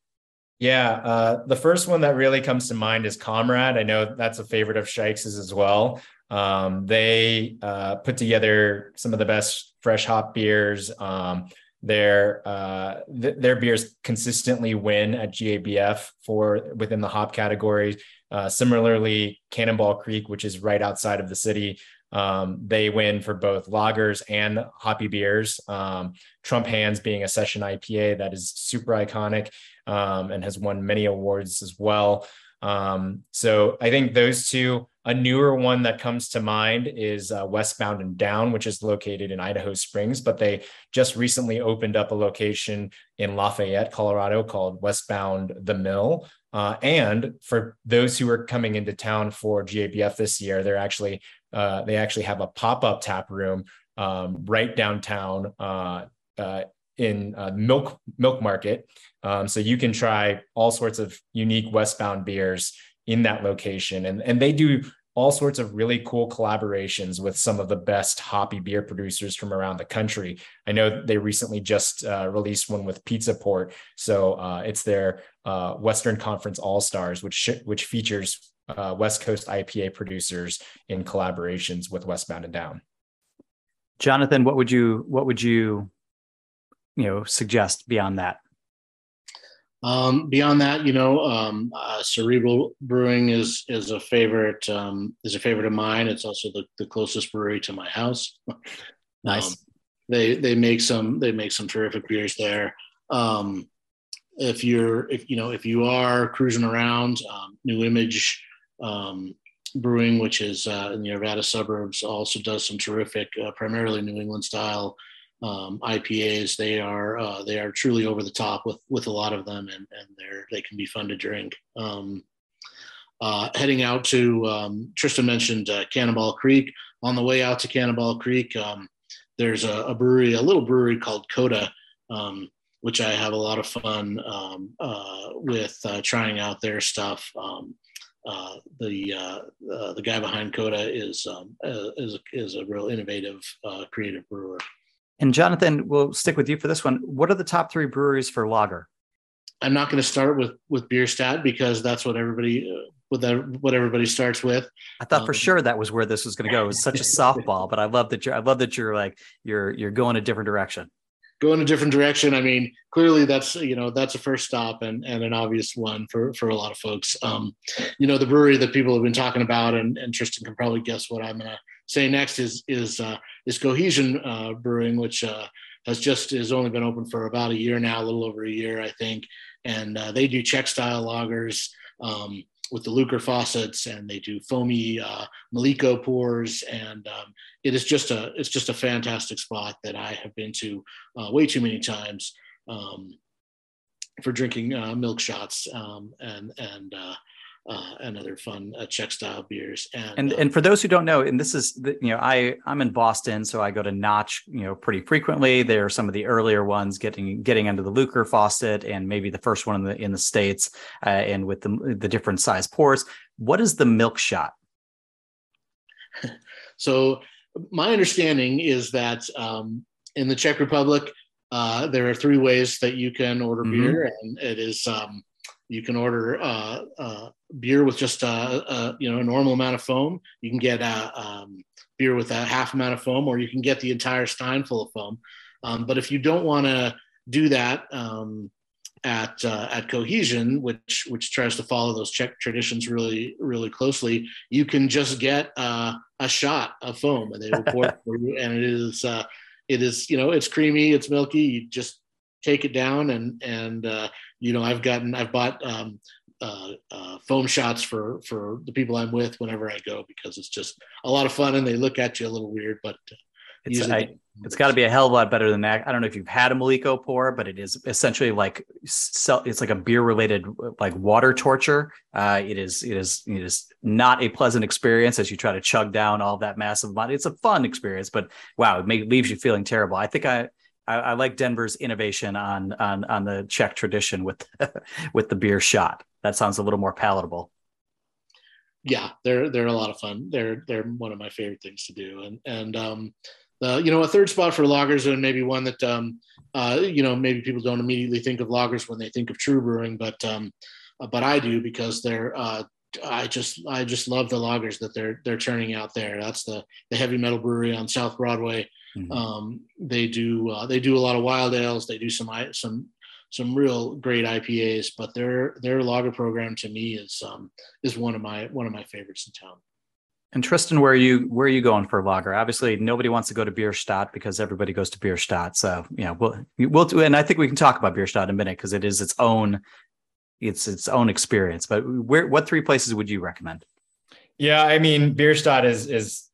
Speaker 2: Yeah, uh, the first one that really comes to mind is Comrade. I know that's a favorite of Shikes's as well. Um, they uh, put together some of the best fresh hop beers. Um, their uh, th- their beers consistently win at GABF for within the hop category. Uh, similarly, Cannonball Creek, which is right outside of the city, um, they win for both lagers and hoppy beers. Um, Trump Hands being a session IPA that is super iconic um, and has won many awards as well. Um, so I think those two. A newer one that comes to mind is uh, Westbound and Down, which is located in Idaho Springs, but they just recently opened up a location in Lafayette, Colorado called Westbound the Mill. Uh, and for those who are coming into town for GABF this year, they're actually uh, they actually have a pop up tap room um, right downtown uh, uh, in uh, Milk Milk Market. Um, so you can try all sorts of unique westbound beers in that location, and and they do all sorts of really cool collaborations with some of the best hoppy beer producers from around the country. I know they recently just uh, released one with Pizza Port, so uh, it's their uh, Western Conference All Stars, which which features uh, West Coast IPA producers in collaborations with Westbound and Down.
Speaker 4: Jonathan, what would you what would you you know suggest beyond that?
Speaker 3: Um, beyond that, you know, um, uh, Cerebral Brewing is is a favorite um, is a favorite of mine. It's also the, the closest brewery to my house.
Speaker 4: Nice.
Speaker 3: Um, they they make some they make some terrific beers there. Um, if you're if you know if you are cruising around, um, New Image um, Brewing, which is uh, in the Arvada suburbs, also does some terrific, uh, primarily New England style um, IPAs. They are uh, they are truly over the top with with a lot of them, and and they're they can be fun to drink. Um, uh, heading out to um, Tristan mentioned uh, Cannonball Creek. On the way out to Cannonball Creek, um, there's a, a, brewery, a little brewery called Coda, um, which I have a lot of fun um, uh, with uh, trying out their stuff. Uh, the uh, the guy behind Coda is um, is is a real innovative, creative brewer.
Speaker 4: And Jonathan, we'll stick with you for this one. What are the top three breweries for lager?
Speaker 3: I'm not going to start with with Bierstadt because that's what everybody uh, what that what everybody starts with.
Speaker 4: I thought um, for sure that was where this was going to go. It was such a softball, but I love that you're I love that you're like you're you're going a different direction.
Speaker 3: Going a different direction. I mean, clearly that's you know that's a first stop and and an obvious one for for a lot of folks. Um, you know, the brewery that people have been talking about, and, and Tristan can probably guess what I'm going to say next is is uh, is Cohesion uh, Brewing, which uh, has just has only been open for about a year now, a little over a year, I think, and uh, they do Czech style lagers. Um, with the Lukr faucets, and they do foamy uh, Mlíko pours, and um, it is just a it's just a fantastic spot that I have been to uh, way too many times um, for drinking milk shots um, and and uh, and other fun uh, Czech style beers. And
Speaker 4: and, uh, and for those who don't know, and this is the, you know I I'm in Boston, so I go to Notch you know pretty frequently. They're some of the earlier ones getting getting under the Lukr faucet, and maybe the first one in the in the states, uh, and with the the different size pours. What is the milk shot?
Speaker 3: so my understanding is that um, in the Czech Republic, uh, there are three ways that you can order mm-hmm. beer, and it is um, you can order uh, uh, beer with just a, a, you know a normal amount of foam. You can get a, um, beer with a half amount of foam, or you can get the entire stein full of foam. Um, but if you don't want to do that um, at uh, at Cohesion, which which tries to follow those Czech traditions really really closely, you can just get uh, a shot of foam, and they will pour it for you. And it is uh, it is you know it's creamy, it's milky. You just take it down and and uh, you know i've gotten i've bought um, uh, uh, foam shots for for the people i'm with whenever i go because it's just a lot of fun and they look at you a little weird but uh,
Speaker 4: it's, I, it's got to be a hell of a lot better than that. I don't know if you've had a Mlíko pour, but it is essentially like it's like a beer related like water torture. Uh, it is it is it is not a pleasant experience as you try to chug down all that massive money. It's a fun experience, but wow, it may, leaves you feeling terrible. I think I I, I, like Denver's innovation on on on the Czech tradition with with the beer shot. That sounds a little more palatable.
Speaker 3: Yeah, they're they're a lot of fun. They're they're one of my favorite things to do. And and um, uh, you know, a third spot for lagers, and maybe one that um, uh, you know maybe people don't immediately think of lagers when they think of TRVE brewing, but um, uh, but I do because they're uh, I just I just love the lagers that they're they're churning out there. That's the the heavy metal brewery on South Broadway. Mm-hmm. Um, they do uh, they do a lot of wild ales. They do some some some real great IPAs, but their their lager program to me is um, is one of my one of my favorites in town.
Speaker 4: And Tristan, where are you where are you going for lager? Obviously, nobody wants to go to Bierstadt because everybody goes to Bierstadt. So you know, we'll we'll do, and I think we can talk about Bierstadt in a minute because it is its own it's its own experience. But where what three places would you recommend?
Speaker 2: Yeah, I mean, Bierstadt is is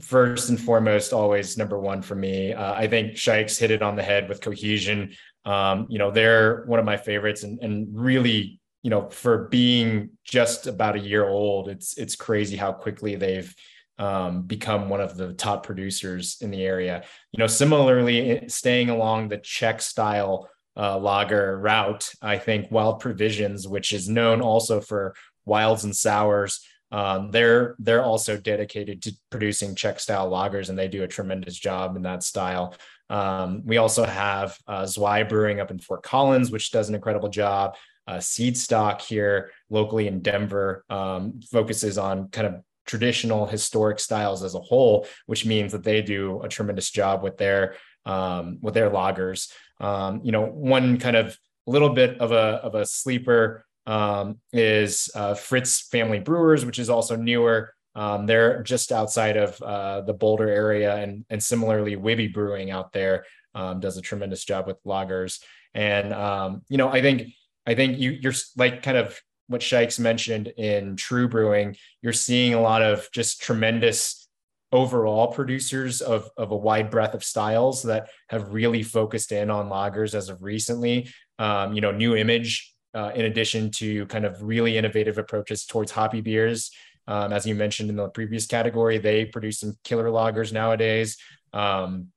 Speaker 2: first and foremost always number one for me. Uh, I think Shikes hit it on the head with cohesion. Um, you know, they're one of my favorites, and and really, you know, for being just about a year old, it's it's crazy how quickly they've um, become one of the top producers in the area. You know, similarly, eh, staying along the Czech style uh, lager route, I think Wild Provisions, which is known also for wilds and sours, um, they're they're also dedicated to producing Czech style lagers, and they do a tremendous job in that style. Um, we also have uh, Zwei Brewing up in Fort Collins, which does an incredible job. Uh, Seed Stock here locally in Denver um, focuses on kind of traditional historic styles as a whole, which means that they do a tremendous job with their um, with their lagers. Um, you know, one kind of little bit of a of a sleeper um, is uh, Fritz Family Brewers, which is also newer. Um, they're just outside of uh, the Boulder area, and and similarly, Wibby Brewing out there um, does a tremendous job with lagers. And um, you know, I think I think you you're like kind of what Shikes mentioned in TRVE Brewing. You're seeing a lot of just tremendous overall producers of of a wide breadth of styles that have really focused in on lagers as of recently. Um, you know, New Image. Uh, in addition to kind of really innovative approaches towards hoppy beers, um, as you mentioned in the previous category, they produce some killer lagers nowadays. Um,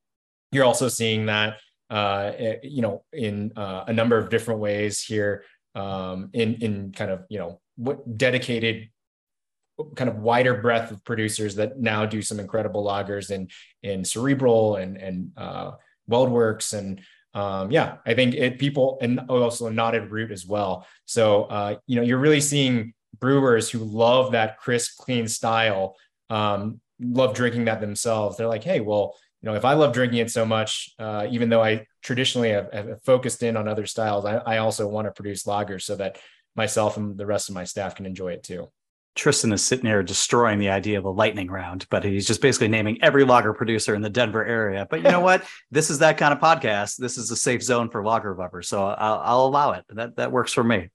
Speaker 2: you're also seeing that, uh, eh, you know, in uh, a number of different ways here um, in in kind of you know what dedicated kind of wider breadth of producers that now do some incredible lagers in in cerebral and and uh, WeldWerks and um, yeah i think it people and also knotted root as well so uh, you know you're really seeing brewers who love that crisp, clean style, um, love drinking that themselves. They're like, hey, well, you know, if I love drinking it so much, uh, even though I traditionally have, have, focused in on other styles, I, I also want to produce lagers so that myself and the rest of my staff can enjoy it too.
Speaker 1: Tristan is sitting there destroying the idea of a lightning round, but he's just basically naming every lager producer in the Denver area. But you know what? this is that kind of podcast. This is a safe zone for lager lovers, so I'll, I'll allow it. That that works for me.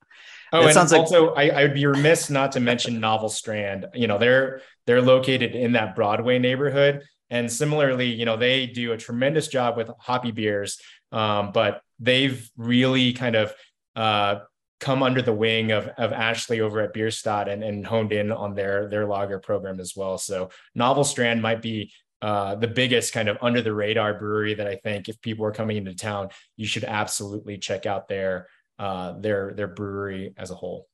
Speaker 2: Oh, it and sounds also like- I, I would be remiss not to mention Novel Strand. You know, they're they're located in that Broadway neighborhood, and similarly, you know, they do a tremendous job with hoppy beers. Um, but they've really kind of uh, come under the wing of of Ashleigh over at Bierstadt and, and honed in on their their lager program as well. So Novel Strand might be uh, the biggest kind of under the radar brewery that I think if people are coming into town, you should absolutely check out their uh, their their brewery as a whole.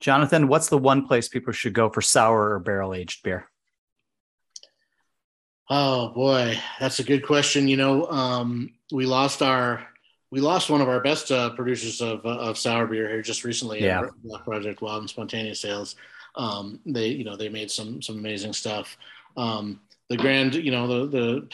Speaker 1: Jonathan, what's the one place people should go for sour or barrel aged beer?
Speaker 3: Oh boy, that's a good question. You know, um, we lost our we lost one of our best uh, producers of, uh, of sour beer here just recently.
Speaker 1: Yeah.
Speaker 3: Black Project Wild and Spontaneous Ales. Um, they you know they made some some amazing stuff. Um, the grand you know the the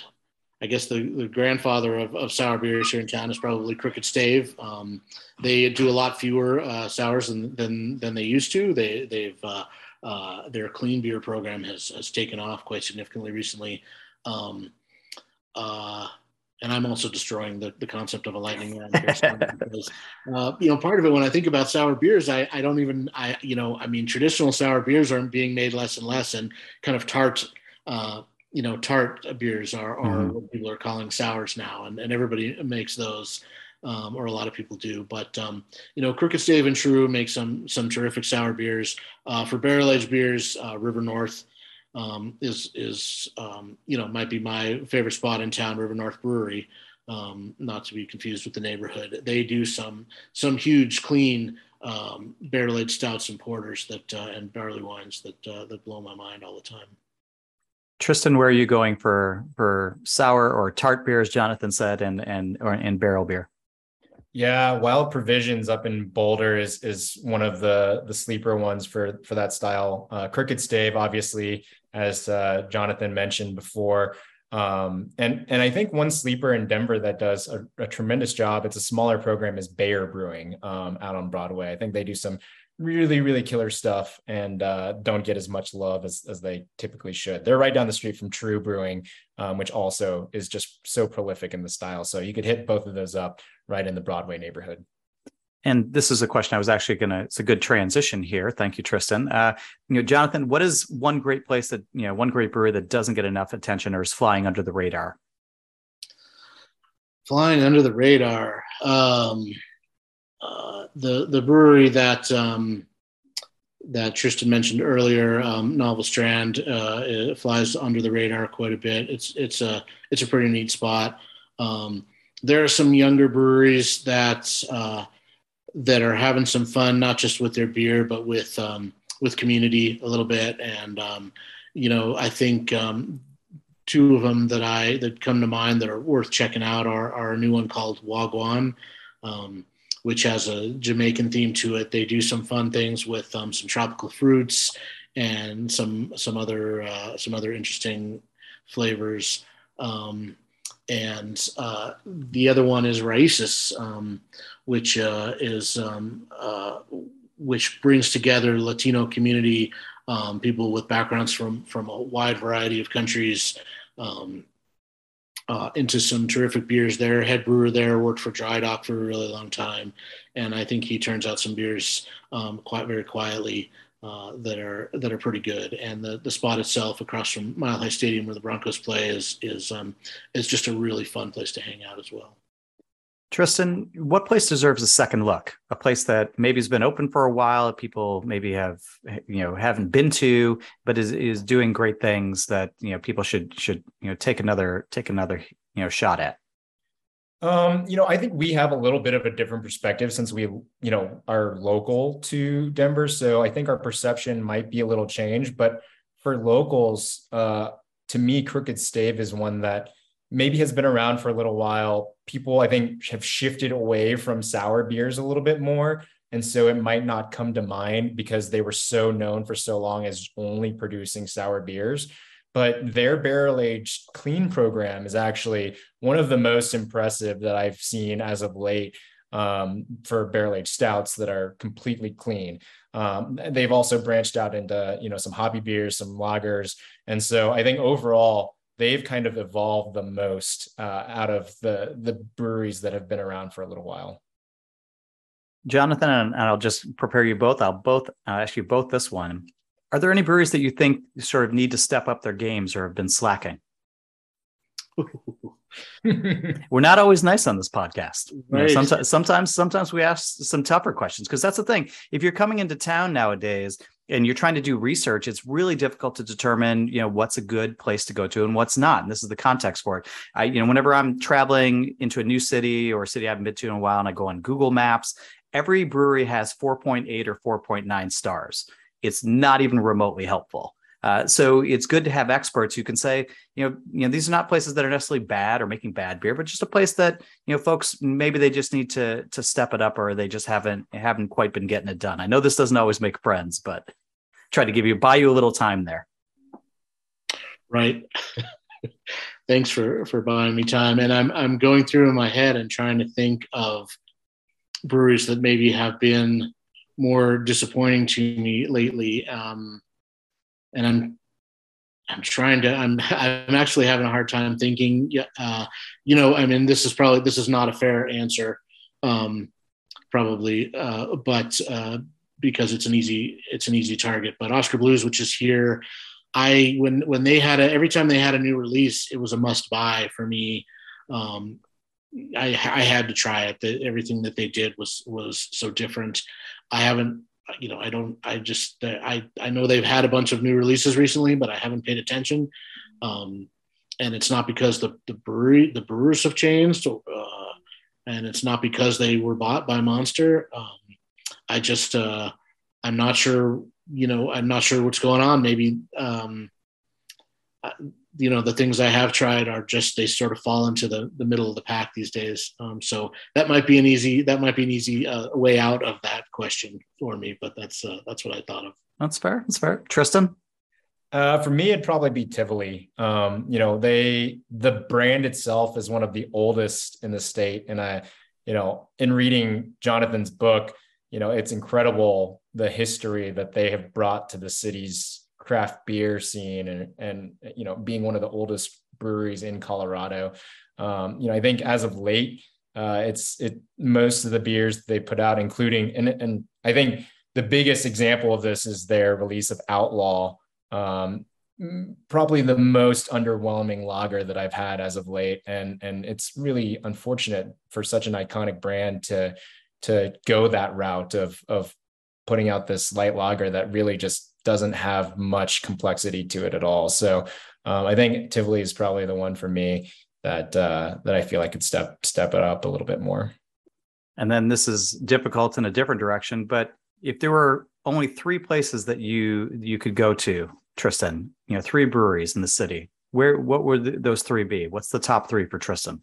Speaker 3: I guess the, the grandfather of, of sour beers here in town is probably Crooked Stave. Um, they do a lot fewer uh, sours than, than, than they used to. They they've uh, uh, their clean beer program has, has taken off quite significantly recently. Um, uh, and I'm also destroying the, the concept of a lightning round because, uh, you know, part of it when I think about sour beers, I, I don't even, I, you know, I mean, traditional sour beers are being made less and less and kind of tart, uh, you know, tart beers are, are mm-hmm. what people are calling sours now, and, and everybody makes those, um, or a lot of people do. But um, you know, Crooked Stave and TRVE make some some terrific sour beers. Uh, for barrel aged beers, uh, River North um, is is um, you know might be my favorite spot in town, River North Brewery. Um, not to be confused with the neighborhood. They do some some huge clean um, barrel aged stouts and porters that uh, and barley wines that uh, that blow my mind all the time.
Speaker 1: Tristan, where are you going for for sour or tart beers? Jonathan said, and and or in barrel beer.
Speaker 2: Yeah, Wild Provisions up in Boulder is is one of the the sleeper ones for for that style. Uh, Crooked Stave, obviously, as uh, Jonathan mentioned before, um, and and I think one sleeper in Denver that does a, a tremendous job. It's a smaller program is Baere Brewing um, out on Broadway. I think they do some really really killer stuff and uh, don't get as much love as, as they typically should they're right down the street from TRVE brewing um, which also is just so prolific in the style so you could hit both of those up right in the broadway neighborhood
Speaker 1: and this is a question i was actually going to it's a good transition here thank you tristan uh, you know jonathan what is one great place that you know one great brewery that doesn't get enough attention or is flying under the radar
Speaker 3: flying under the radar um uh, the the brewery that um, that Tristan mentioned earlier, um, Novel Strand, uh, flies under the radar quite a bit. It's it's a it's a pretty neat spot. Um, there are some younger breweries that uh, that are having some fun, not just with their beer, but with um, with community a little bit. And um, you know, I think um, two of them that I that come to mind that are worth checking out are, are a new one called Wagwan. Um, which has a Jamaican theme to it. They do some fun things with um, some tropical fruits and some some other uh, some other interesting flavors. Um, and uh, the other one is Raices, um, which uh, is um, uh, which brings together Latino community um, people with backgrounds from from a wide variety of countries um, uh, into some terrific beers there. Head brewer there worked for Dry Dock for a really long time, and I think he turns out some beers um, quite very quietly uh, that are that are pretty good. And the the spot itself across from Mile High Stadium where the Broncos play is is um, is just a really fun place to hang out as well.
Speaker 4: Tristan, what place deserves a second look? A place that maybe has been open for a while, people maybe have you know haven't been to, but is is doing great things that you know people should should you know take another take another you know shot at.
Speaker 2: Um, you know, I think we have a little bit of a different perspective since we, you know, are local to Denver. So I think our perception might be a little changed. But for locals, uh, to me, Crooked Stave is one that maybe has been around for a little while. People, I think, have shifted away from sour beers a little bit more. And so it might not come to mind because they were so known for so long as only producing sour beers. But their barrel aged clean program is actually one of the most impressive that I've seen as of late um, for barrel aged stouts that are completely clean. Um, they've also branched out into you know some hoppy beers, some lagers, and so I think overall they've kind of evolved the most uh, out of the the breweries that have been around for a little while.
Speaker 4: Jonathan, and I'll just prepare you both. I'll both I'll ask you both this one. Are there any breweries that you think sort of need to step up their games or have been slacking? We're not always nice on this podcast. Right. You know, sometimes, sometimes, sometimes we ask some tougher questions because that's the thing. If you're coming into town nowadays and you're trying to do research, it's really difficult to determine, you know, what's a good place to go to and what's not. And this is the context for it. I, you know, whenever I'm traveling into a new city or a city I haven't been to in a while, and I go on Google Maps, every brewery has 4.8 or 4.9 stars. It's not even remotely helpful. Uh, so it's good to have experts who can say, you know, you know, these are not places that are necessarily bad or making bad beer, but just a place that you know, folks maybe they just need to to step it up, or they just haven't haven't quite been getting it done. I know this doesn't always make friends, but try to give you buy you a little time there.
Speaker 3: Right. Thanks for for buying me time, and I'm I'm going through in my head and trying to think of breweries that maybe have been more disappointing to me lately. Um, and I'm I'm trying to I'm I'm actually having a hard time thinking. Uh, you know, I mean, this is probably this is not a fair answer, um, probably, uh, but uh, because it's an easy it's an easy target. But Oskar Blues, which is here, I when when they had a every time they had a new release, it was a must buy for me. Um, I, I had to try it. The, everything that they did was was so different. I haven't you know, I don't, I just, I, I know they've had a bunch of new releases recently, but I haven't paid attention. Um, and it's not because the, the brewery, the brewers have changed, uh, and it's not because they were bought by Monster. Um, I just, uh, I'm not sure, you know, I'm not sure what's going on. Maybe, um, you know the things I have tried are just they sort of fall into the, the middle of the pack these days. Um, so that might be an easy that might be an easy uh, way out of that question for me. But that's uh, that's what I thought of.
Speaker 4: That's fair. That's fair. Tristan.
Speaker 2: Uh, for me, it'd probably be Tivoli. Um, you know, they the brand itself is one of the oldest in the state, and I, you know, in reading Jonathan's book, you know, it's incredible the history that they have brought to the city's craft beer scene and and you know being one of the oldest breweries in Colorado. Um, you know, I think as of late, uh, it's it most of the beers they put out, including and and I think the biggest example of this is their release of Outlaw. Um, probably the most underwhelming lager that I've had as of late, and and it's really unfortunate for such an iconic brand to to go that route of of putting out this light lager that really just doesn't have much complexity to it at all. So um, I think Tivoli is probably the one for me that uh, that I feel I could step step it up a little bit more.
Speaker 4: And then this is difficult in a different direction, but if there were only three places that you you could go to, Tristan, you know, three breweries in the city, where what would those three be? What's the top three for Tristan?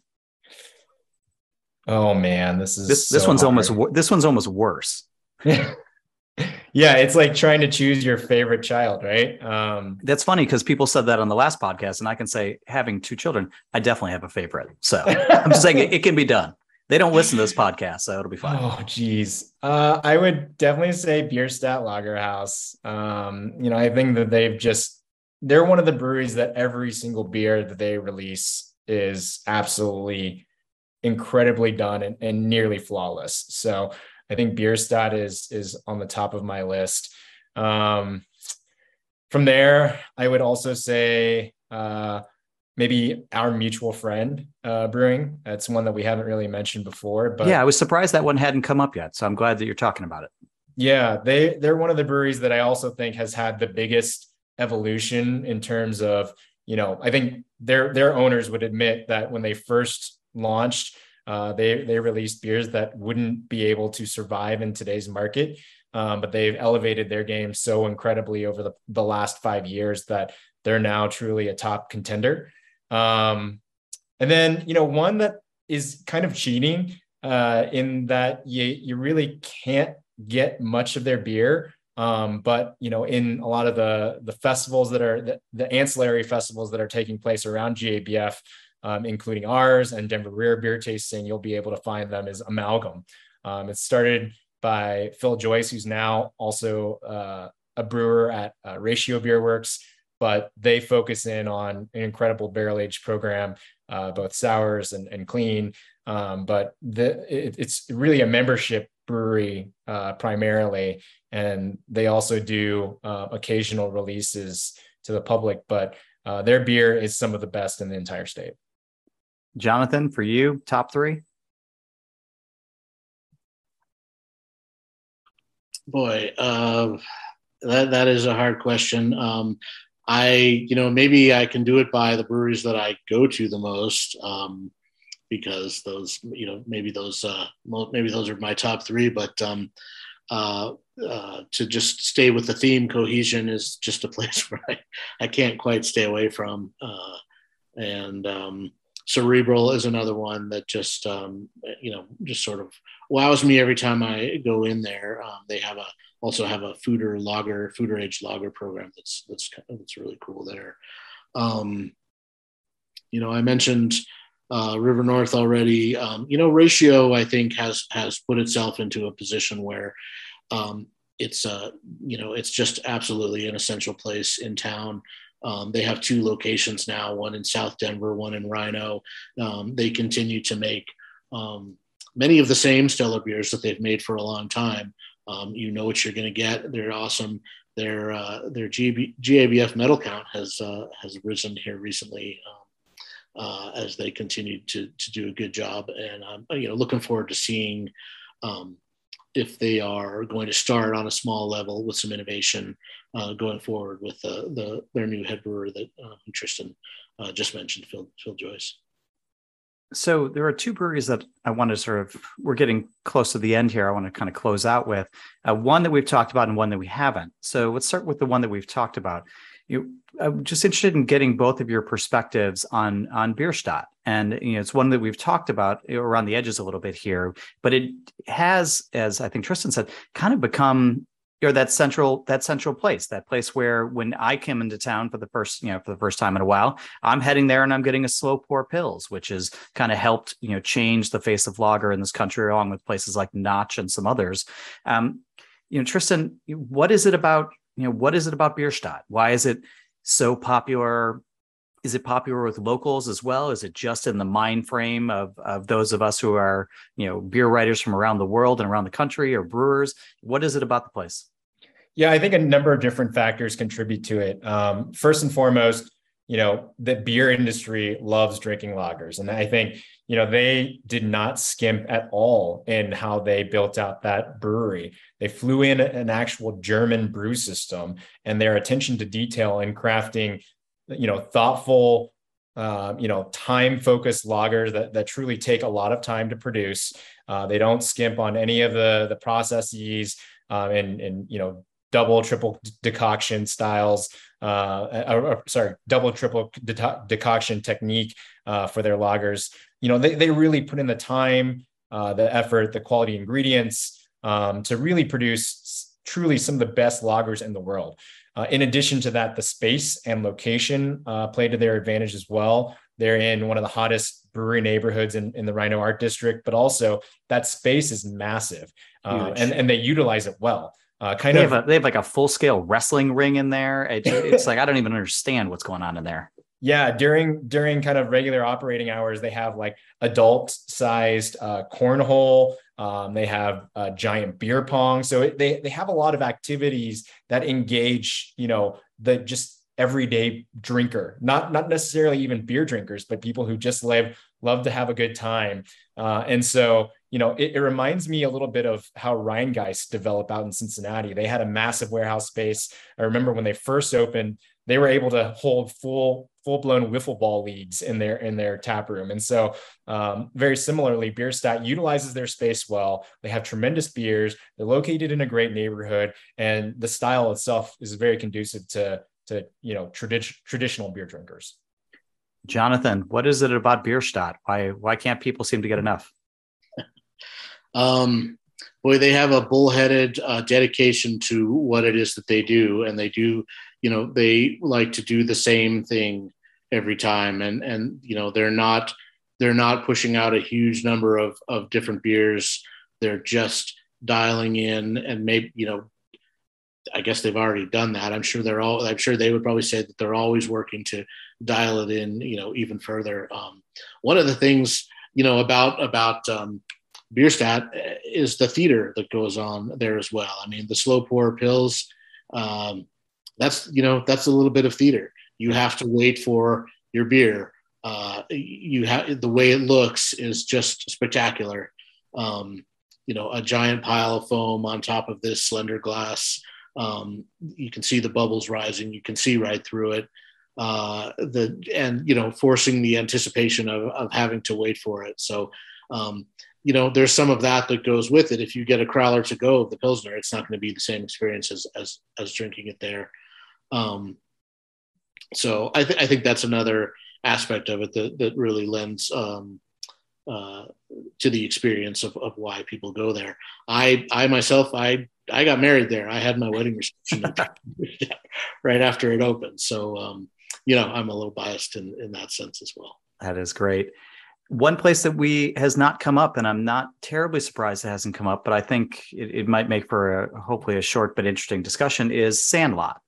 Speaker 2: Oh man, this is
Speaker 4: this so this one's hard. almost this one's almost worse.
Speaker 2: yeah, it's like trying to choose your favorite child, right? Um,
Speaker 1: That's funny because people said that on the last podcast, and I can say, having two children, I definitely have a favorite. So I'm just saying it, it, can be done. They don't listen to this podcast, so it'll be fine.
Speaker 2: Oh, geez. Uh, I would definitely say Bierstadt Lagerhaus. Um, you know, I think that they've just, they're one of the breweries that every single beer that they release is absolutely incredibly done and, and nearly flawless. So I think Bierstadt is is on the top of my list. Um, from there, I would also say uh, maybe our mutual friend uh, brewing. That's one that we haven't really mentioned before. But
Speaker 1: yeah, I was surprised that one hadn't come up yet. So I'm glad that you're talking about it.
Speaker 2: Yeah, they they're one of the breweries that I also think has had the biggest evolution in terms of you know I think their their owners would admit that when they first launched uh, they they released beers that wouldn't be able to survive in today's market, um, but they've elevated their game so incredibly over the, the last five years that they're now truly a top contender. Um, and then you know one that is kind of cheating uh, in that you you really can't get much of their beer. Um, but you know, in a lot of the the festivals that are the, the ancillary festivals that are taking place around GABF, um, including ours and Denver Rare Beer Tasting. You'll be able to find them as Amalgam. Um, it started by Phil Joyce, who's now also uh, a brewer at uh, Ratio Beer Works, but they focus in on an incredible barrel age program, uh, both sours and, and clean. Um, but the, it, it's really a membership brewery uh, primarily, and they also do uh, occasional releases to the public. But uh, their beer is some of the best in the entire state.
Speaker 1: Jonathan, for you, top three?
Speaker 3: Boy, uh, that that is a hard question. Um, I, you know, maybe I can do it by the breweries that I go to the most, um, because those, you know, maybe those, uh, maybe those are my top three. But um, uh, uh, to just stay with the theme, cohesion is just a place where I, I can't quite stay away from. Uh, and um, cerebral is another one that just um, you know just sort of wows me every time I go in there. Um, they have a also have a foeder lager, foeder age lager program that's that's that's really cool there. Um, you know, I mentioned uh, River North already. Um, you know, Ratio I think has has put itself into a position where um, it's uh, you know it's just absolutely an essential place in town. Um, they have two locations now, one in South Denver, one in RiNo. Um, they continue to make um, many of the same stellar beers that they've made for a long time. Um, you know what you're going to get. They're awesome. Their uh, their GB, GABF medal count has uh, has risen here recently um, uh, as they continue to to do a good job. And I'm you know looking forward to seeing um, if they are going to start on a small level with some innovation uh, going forward with the, the their new head brewer that uh, Tristan uh, just mentioned, Phil Phil Joyce.
Speaker 1: So there are two breweries that I want to sort of we're getting close to the end here. I want to kind of close out with uh, one that we've talked about and one that we haven't. So let's start with the one that we've talked about. You, I'm just interested in getting both of your perspectives on on Bierstadt, and you know it's one that we've talked about around the edges a little bit here, but it has, as I think Tristan said, kind of become or that central that central place that place where when i came into town for the first you know for the first time in a while i'm heading there and i'm getting a slow pour Pils which has kind of helped you know change the face of lager in this country along with places like notch and some others. Um, you know tristan what is it about you know what is it about bierstadt why is it so popular is it popular with locals as well? Is it just in the mind frame of, of those of us who are, you know, beer writers from around the world and around the country or brewers? What is it about the place?
Speaker 2: Yeah, I think a number of different factors contribute to it. Um, first and foremost, you know, the beer industry loves drinking lagers. And I think, you know, they did not skimp at all in how they built out that brewery. They flew in an actual German brew system and their attention to detail in crafting, you know, thoughtful, uh, you know, time focused lagers that, that truly take a lot of time to produce. Uh, they don't skimp on any of the, the processes um, and, and, you know, double, triple decoction styles, uh, or, sorry, double, triple de- decoction technique uh, for their lagers. You know, they, they really put in the time, uh, the effort, the quality ingredients um, to really produce truly some of the best lagers in the world. Uh, in addition to that, the space and location uh, play to their advantage as well. They're in one of the hottest brewery neighborhoods in, in the RiNo Art District, but also that space is massive uh, and, and they utilize it well. Uh, kind
Speaker 1: they
Speaker 2: of,
Speaker 1: have a, they have like a full scale wrestling ring in there. It, it's like I don't even understand what's going on in there.
Speaker 2: Yeah, during during kind of regular operating hours, they have like adult sized uh, cornhole. Um, they have a giant beer pong. So it, they they have a lot of activities that engage, you know, the just everyday drinker, not not necessarily even beer drinkers, but people who just live love to have a good time. Uh, and so you know, it, it, reminds me a little bit of how Rhinegeist developed out in Cincinnati. They had a massive warehouse space. I remember when they first opened, they were able to hold full full blown wiffle ball leagues in their in their tap room. And so, um, very similarly, Bierstadt utilizes their space well. They have tremendous beers. They're located in a great neighborhood, and the style itself is very conducive to to you know tradi- traditional beer drinkers.
Speaker 1: Jonathan, what is it about Bierstadt? Why why can't people seem to get enough?
Speaker 3: um, boy, they have a bullheaded uh, dedication to what it is that they do, and they do you know they like to do the same thing every time. And and you know they're not they're not pushing out a huge number of of different beers. They're just dialing in and maybe you know i guess they've already done that. I'm sure they're all i'm sure they would probably say that they're always working to dial it in you know even further. Um, one of the things you know about about um, Bierstadt is the theater that goes on there as well. I mean, the slow pour Pils, um, that's you know that's a little bit of theater. You have to wait for your beer. Uh, you have the way it looks is just spectacular. Um, you know, a giant pile of foam on top of this slender glass. Um, you can see the bubbles rising. You can see right through it. Uh, the and you know, forcing the anticipation of of having to wait for it. So um, you know, there's some of that that goes with it. If you get a crowler to go of the Pilsner, it's not going to be the same experience as, as, as drinking it there. Um, so I, th- I think that's another aspect of it that, that really lends um, uh, to the experience of, of why people go there. I, I myself, I, I got married there. I had my wedding reception right after it opened. So, um, you know, I'm a little biased in, in that sense as well.
Speaker 1: That is great. One place that we has not come up, and I'm not terribly surprised it hasn't come up, but I think it, it might make for a, hopefully a short but interesting discussion is Sandlot.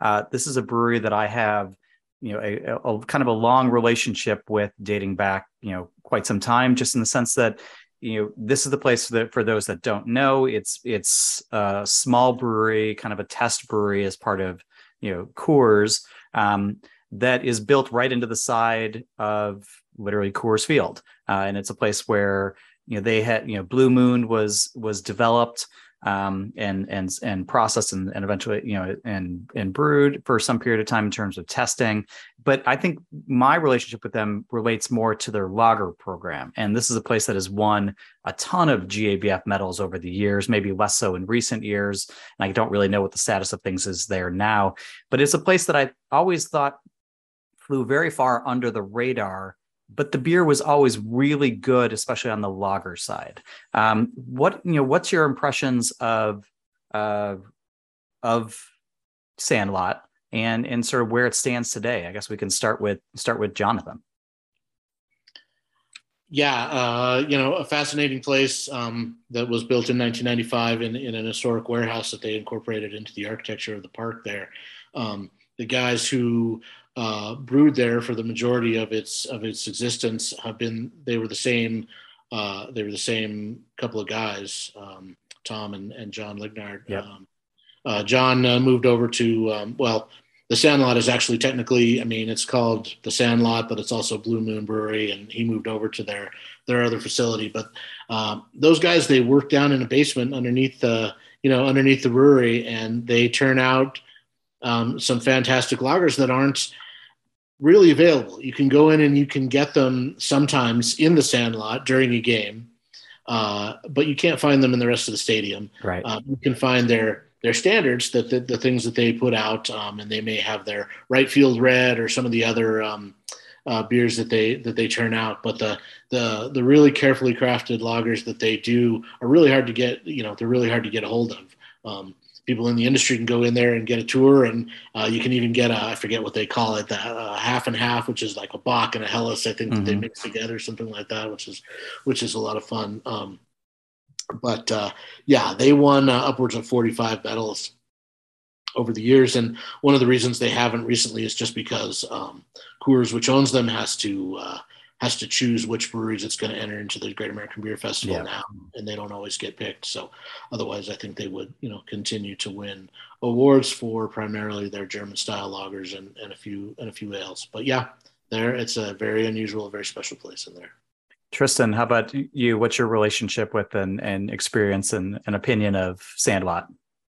Speaker 1: Uh, this is a brewery that I have, you know, a, a, kind of a long relationship with, dating back, you know, quite some time. Just in the sense that, you know, this is the place that for those that don't know, it's it's a small brewery, kind of a test brewery as part of, you know, Coors, um, that is built right into the side of literally Coors Field, uh, and it's a place where you know they had you know Blue Moon was was developed um, and and and processed and, and eventually you know and and brewed for some period of time in terms of testing. But I think my relationship with them relates more to their lager program, and this is a place that has won a ton of GABF medals over the years, maybe less so in recent years. And I don't really know what the status of things is there now, but it's a place that I always thought flew very far under the radar but the beer was always really good, especially on the lager side. Um, what you know, what's your impressions of uh, of Sandlot and and sort of where it stands today? I guess we can start with start with Jonathan.
Speaker 3: Yeah, uh, you know, a fascinating place um, that was built in 1995 in, in an historic warehouse that they incorporated into the architecture of the park there. Um, the guys who uh, brewed there for the majority of its of its existence have been they were the same uh, they were the same couple of guys um, Tom and, and John Legnard.
Speaker 1: Yep.
Speaker 3: Um, uh, John uh, moved over to um, well the Sandlot is actually technically I mean it's called the Sandlot but it's also Blue Moon Brewery and he moved over to their their other facility but um, those guys they work down in a basement underneath the you know underneath the brewery and they turn out um, some fantastic lagers that aren't really available. You can go in and you can get them sometimes in the sandlot during a game, uh, but you can't find them in the rest of the stadium.
Speaker 1: Right.
Speaker 3: Uh, you can find their their standards that the, the things that they put out, um, and they may have their right field red or some of the other um, uh, beers that they that they turn out. But the the the really carefully crafted lagers that they do are really hard to get. You know, they're really hard to get a hold of. People in the industry can go in there and get a tour, and uh, you can even get a I forget what they call it, the uh, half and half, which is like a Bock and a Helles. I think mm-hmm. they mix together, something like that, which is which is a lot of fun. Um, but uh, yeah, they won uh, upwards of 45 medals over the years, and one of the reasons they haven't recently is just because um, Coors, which owns them, has to uh, has to choose which breweries it's going to enter into the Great American Beer Festival yeah. now, and they don't always get picked. So, otherwise, I think they would, you know, continue to win awards for primarily their German style lagers and, and a few and a few ales. But yeah, there it's a very unusual, very special place in there.
Speaker 4: Tristan, how about you? What's your relationship with and, and experience and, and opinion of Sandlot?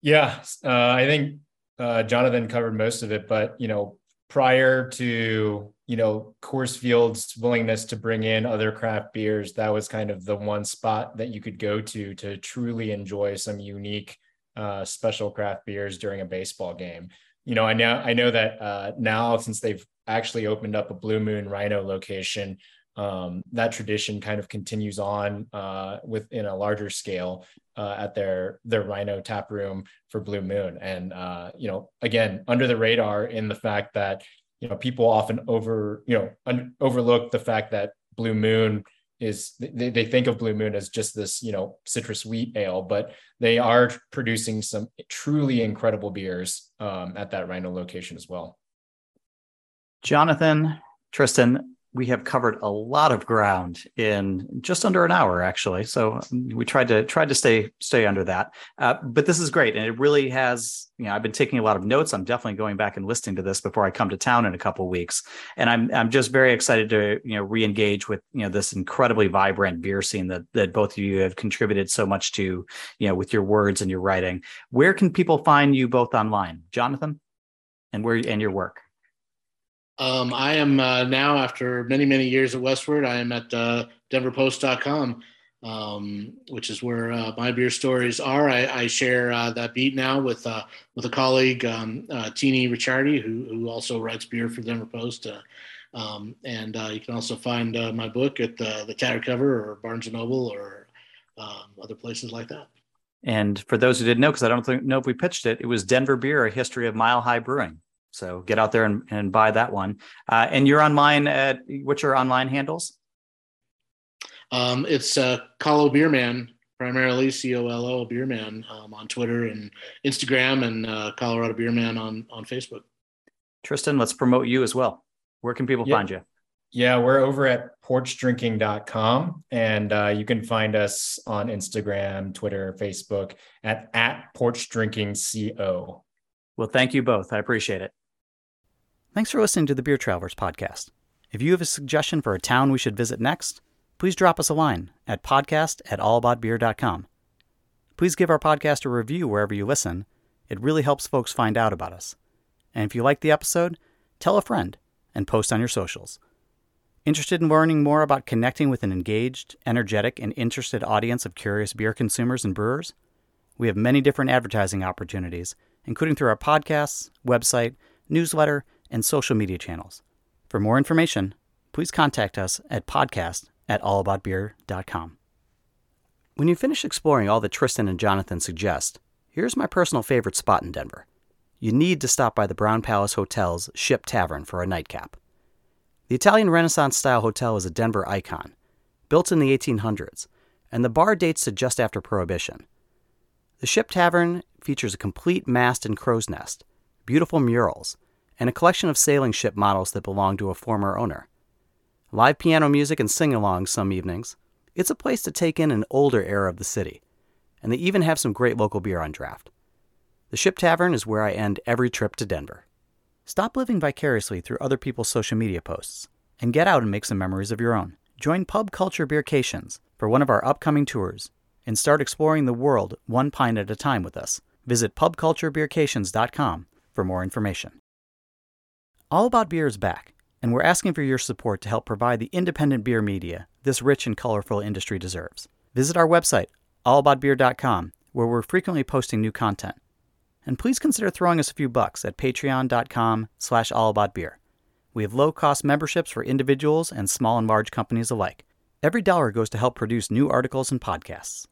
Speaker 2: Yeah, uh, I think uh, Jonathan covered most of it, but you know, prior to you know Coors Field's willingness to bring in other craft beers, that was kind of the one spot that you could go to to truly enjoy some unique, uh, special craft beers during a baseball game. You know, I know I know that uh, now since they've actually opened up a Blue Moon RiNo location, um, that tradition kind of continues on uh, within a larger scale uh, at their their RiNo tap room for Blue Moon, and uh, you know, again, under the radar in the fact that you know people often over you know un- overlook the fact that blue moon is they, they think of blue moon as just this you know citrus wheat ale but they are producing some truly incredible beers um, at that RiNo location as well.
Speaker 4: Jonathan tristan we have covered a lot of ground in just under an hour actually. So we tried to tried to stay stay under that. Uh, but this is great and it really has you know i've been taking a lot of notes. I'm definitely going back and listening to this before i come to town in a couple weeks. And i'm i'm just very excited to you know re-engage with you know this incredibly vibrant beer scene that that both of you have contributed so much to you know with your words and your writing. Where can people find you both online? Jonathan? And where and your work
Speaker 3: um, I am uh, now, after many, many years at Westword, I am at uh, denverpost.com, um, which is where uh, my beer stories are. I, I share uh, that beat now with uh, with a colleague, um, uh, Tiney Ricciardi, who, who also writes beer for Denver Post. Um, and you can also find my book at the, the Tattered Cover or Barnes & Noble or um, other places like that.
Speaker 4: And for those who didn't know, because I don't think, know if we pitched it, it was Denver Beer, a history of mile high brewing. So get out there and, and buy that one. Uh, and you're online at what's your online handles?
Speaker 3: Um, it's uh, Colo Beerman, primarily C O L O Beerman um, on Twitter and Instagram, and uh, Colorado Beerman on on Facebook.
Speaker 4: Tristan, let's promote you as well. Where can people
Speaker 2: yeah.
Speaker 4: find you?
Speaker 2: Yeah, we're over at porchdrinking.com and uh, you can find us on Instagram, Twitter, Facebook at, at porchdrinkingco.
Speaker 4: Well, thank you both. I appreciate it. Thanks for listening to the Beer Travelers podcast. If you have a suggestion for a town we should visit next, please drop us a line at podcast at allaboutbeer.com. Please give our podcast a review wherever you listen. It really helps folks find out about us. And if you like the episode, tell a friend and post on your socials. Interested in learning more about connecting with an engaged, energetic, and interested audience of curious beer consumers and brewers? We have many different advertising opportunities including through our podcasts, website, newsletter, and social media channels. For more information, please contact us at podcast at allaboutbeer.com. When you finish exploring all that Tristan and Jonathan suggest, here's my personal favorite spot in Denver. You need to stop by the Brown Palace Hotel's Ship Tavern for a nightcap. The Italian Renaissance style hotel is a Denver icon, built in the 1800s, and the bar dates to just after Prohibition. The Ship Tavern features a complete mast and crow's nest, beautiful murals, and a collection of sailing ship models that belong to a former owner. Live piano music and sing alongs some evenings. It's a place to take in an older era of the city, and they even have some great local beer on draft. The Ship Tavern is where I end every trip to Denver. Stop living vicariously through other people's social media posts and get out and make some memories of your own. Join Pub Culture Beercations for one of our upcoming tours and start exploring the world one pint at a time with us. Visit pubculturebeercations.com for more information. All About Beer is back, and we're asking for your support to help provide the independent beer media this rich and colorful industry deserves. Visit our website, allaboutbeer.com, where we're frequently posting new content. And please consider throwing us a few bucks at patreon.com slash allaboutbeer. We have low-cost memberships for individuals and small and large companies alike. Every dollar goes to help produce new articles and podcasts.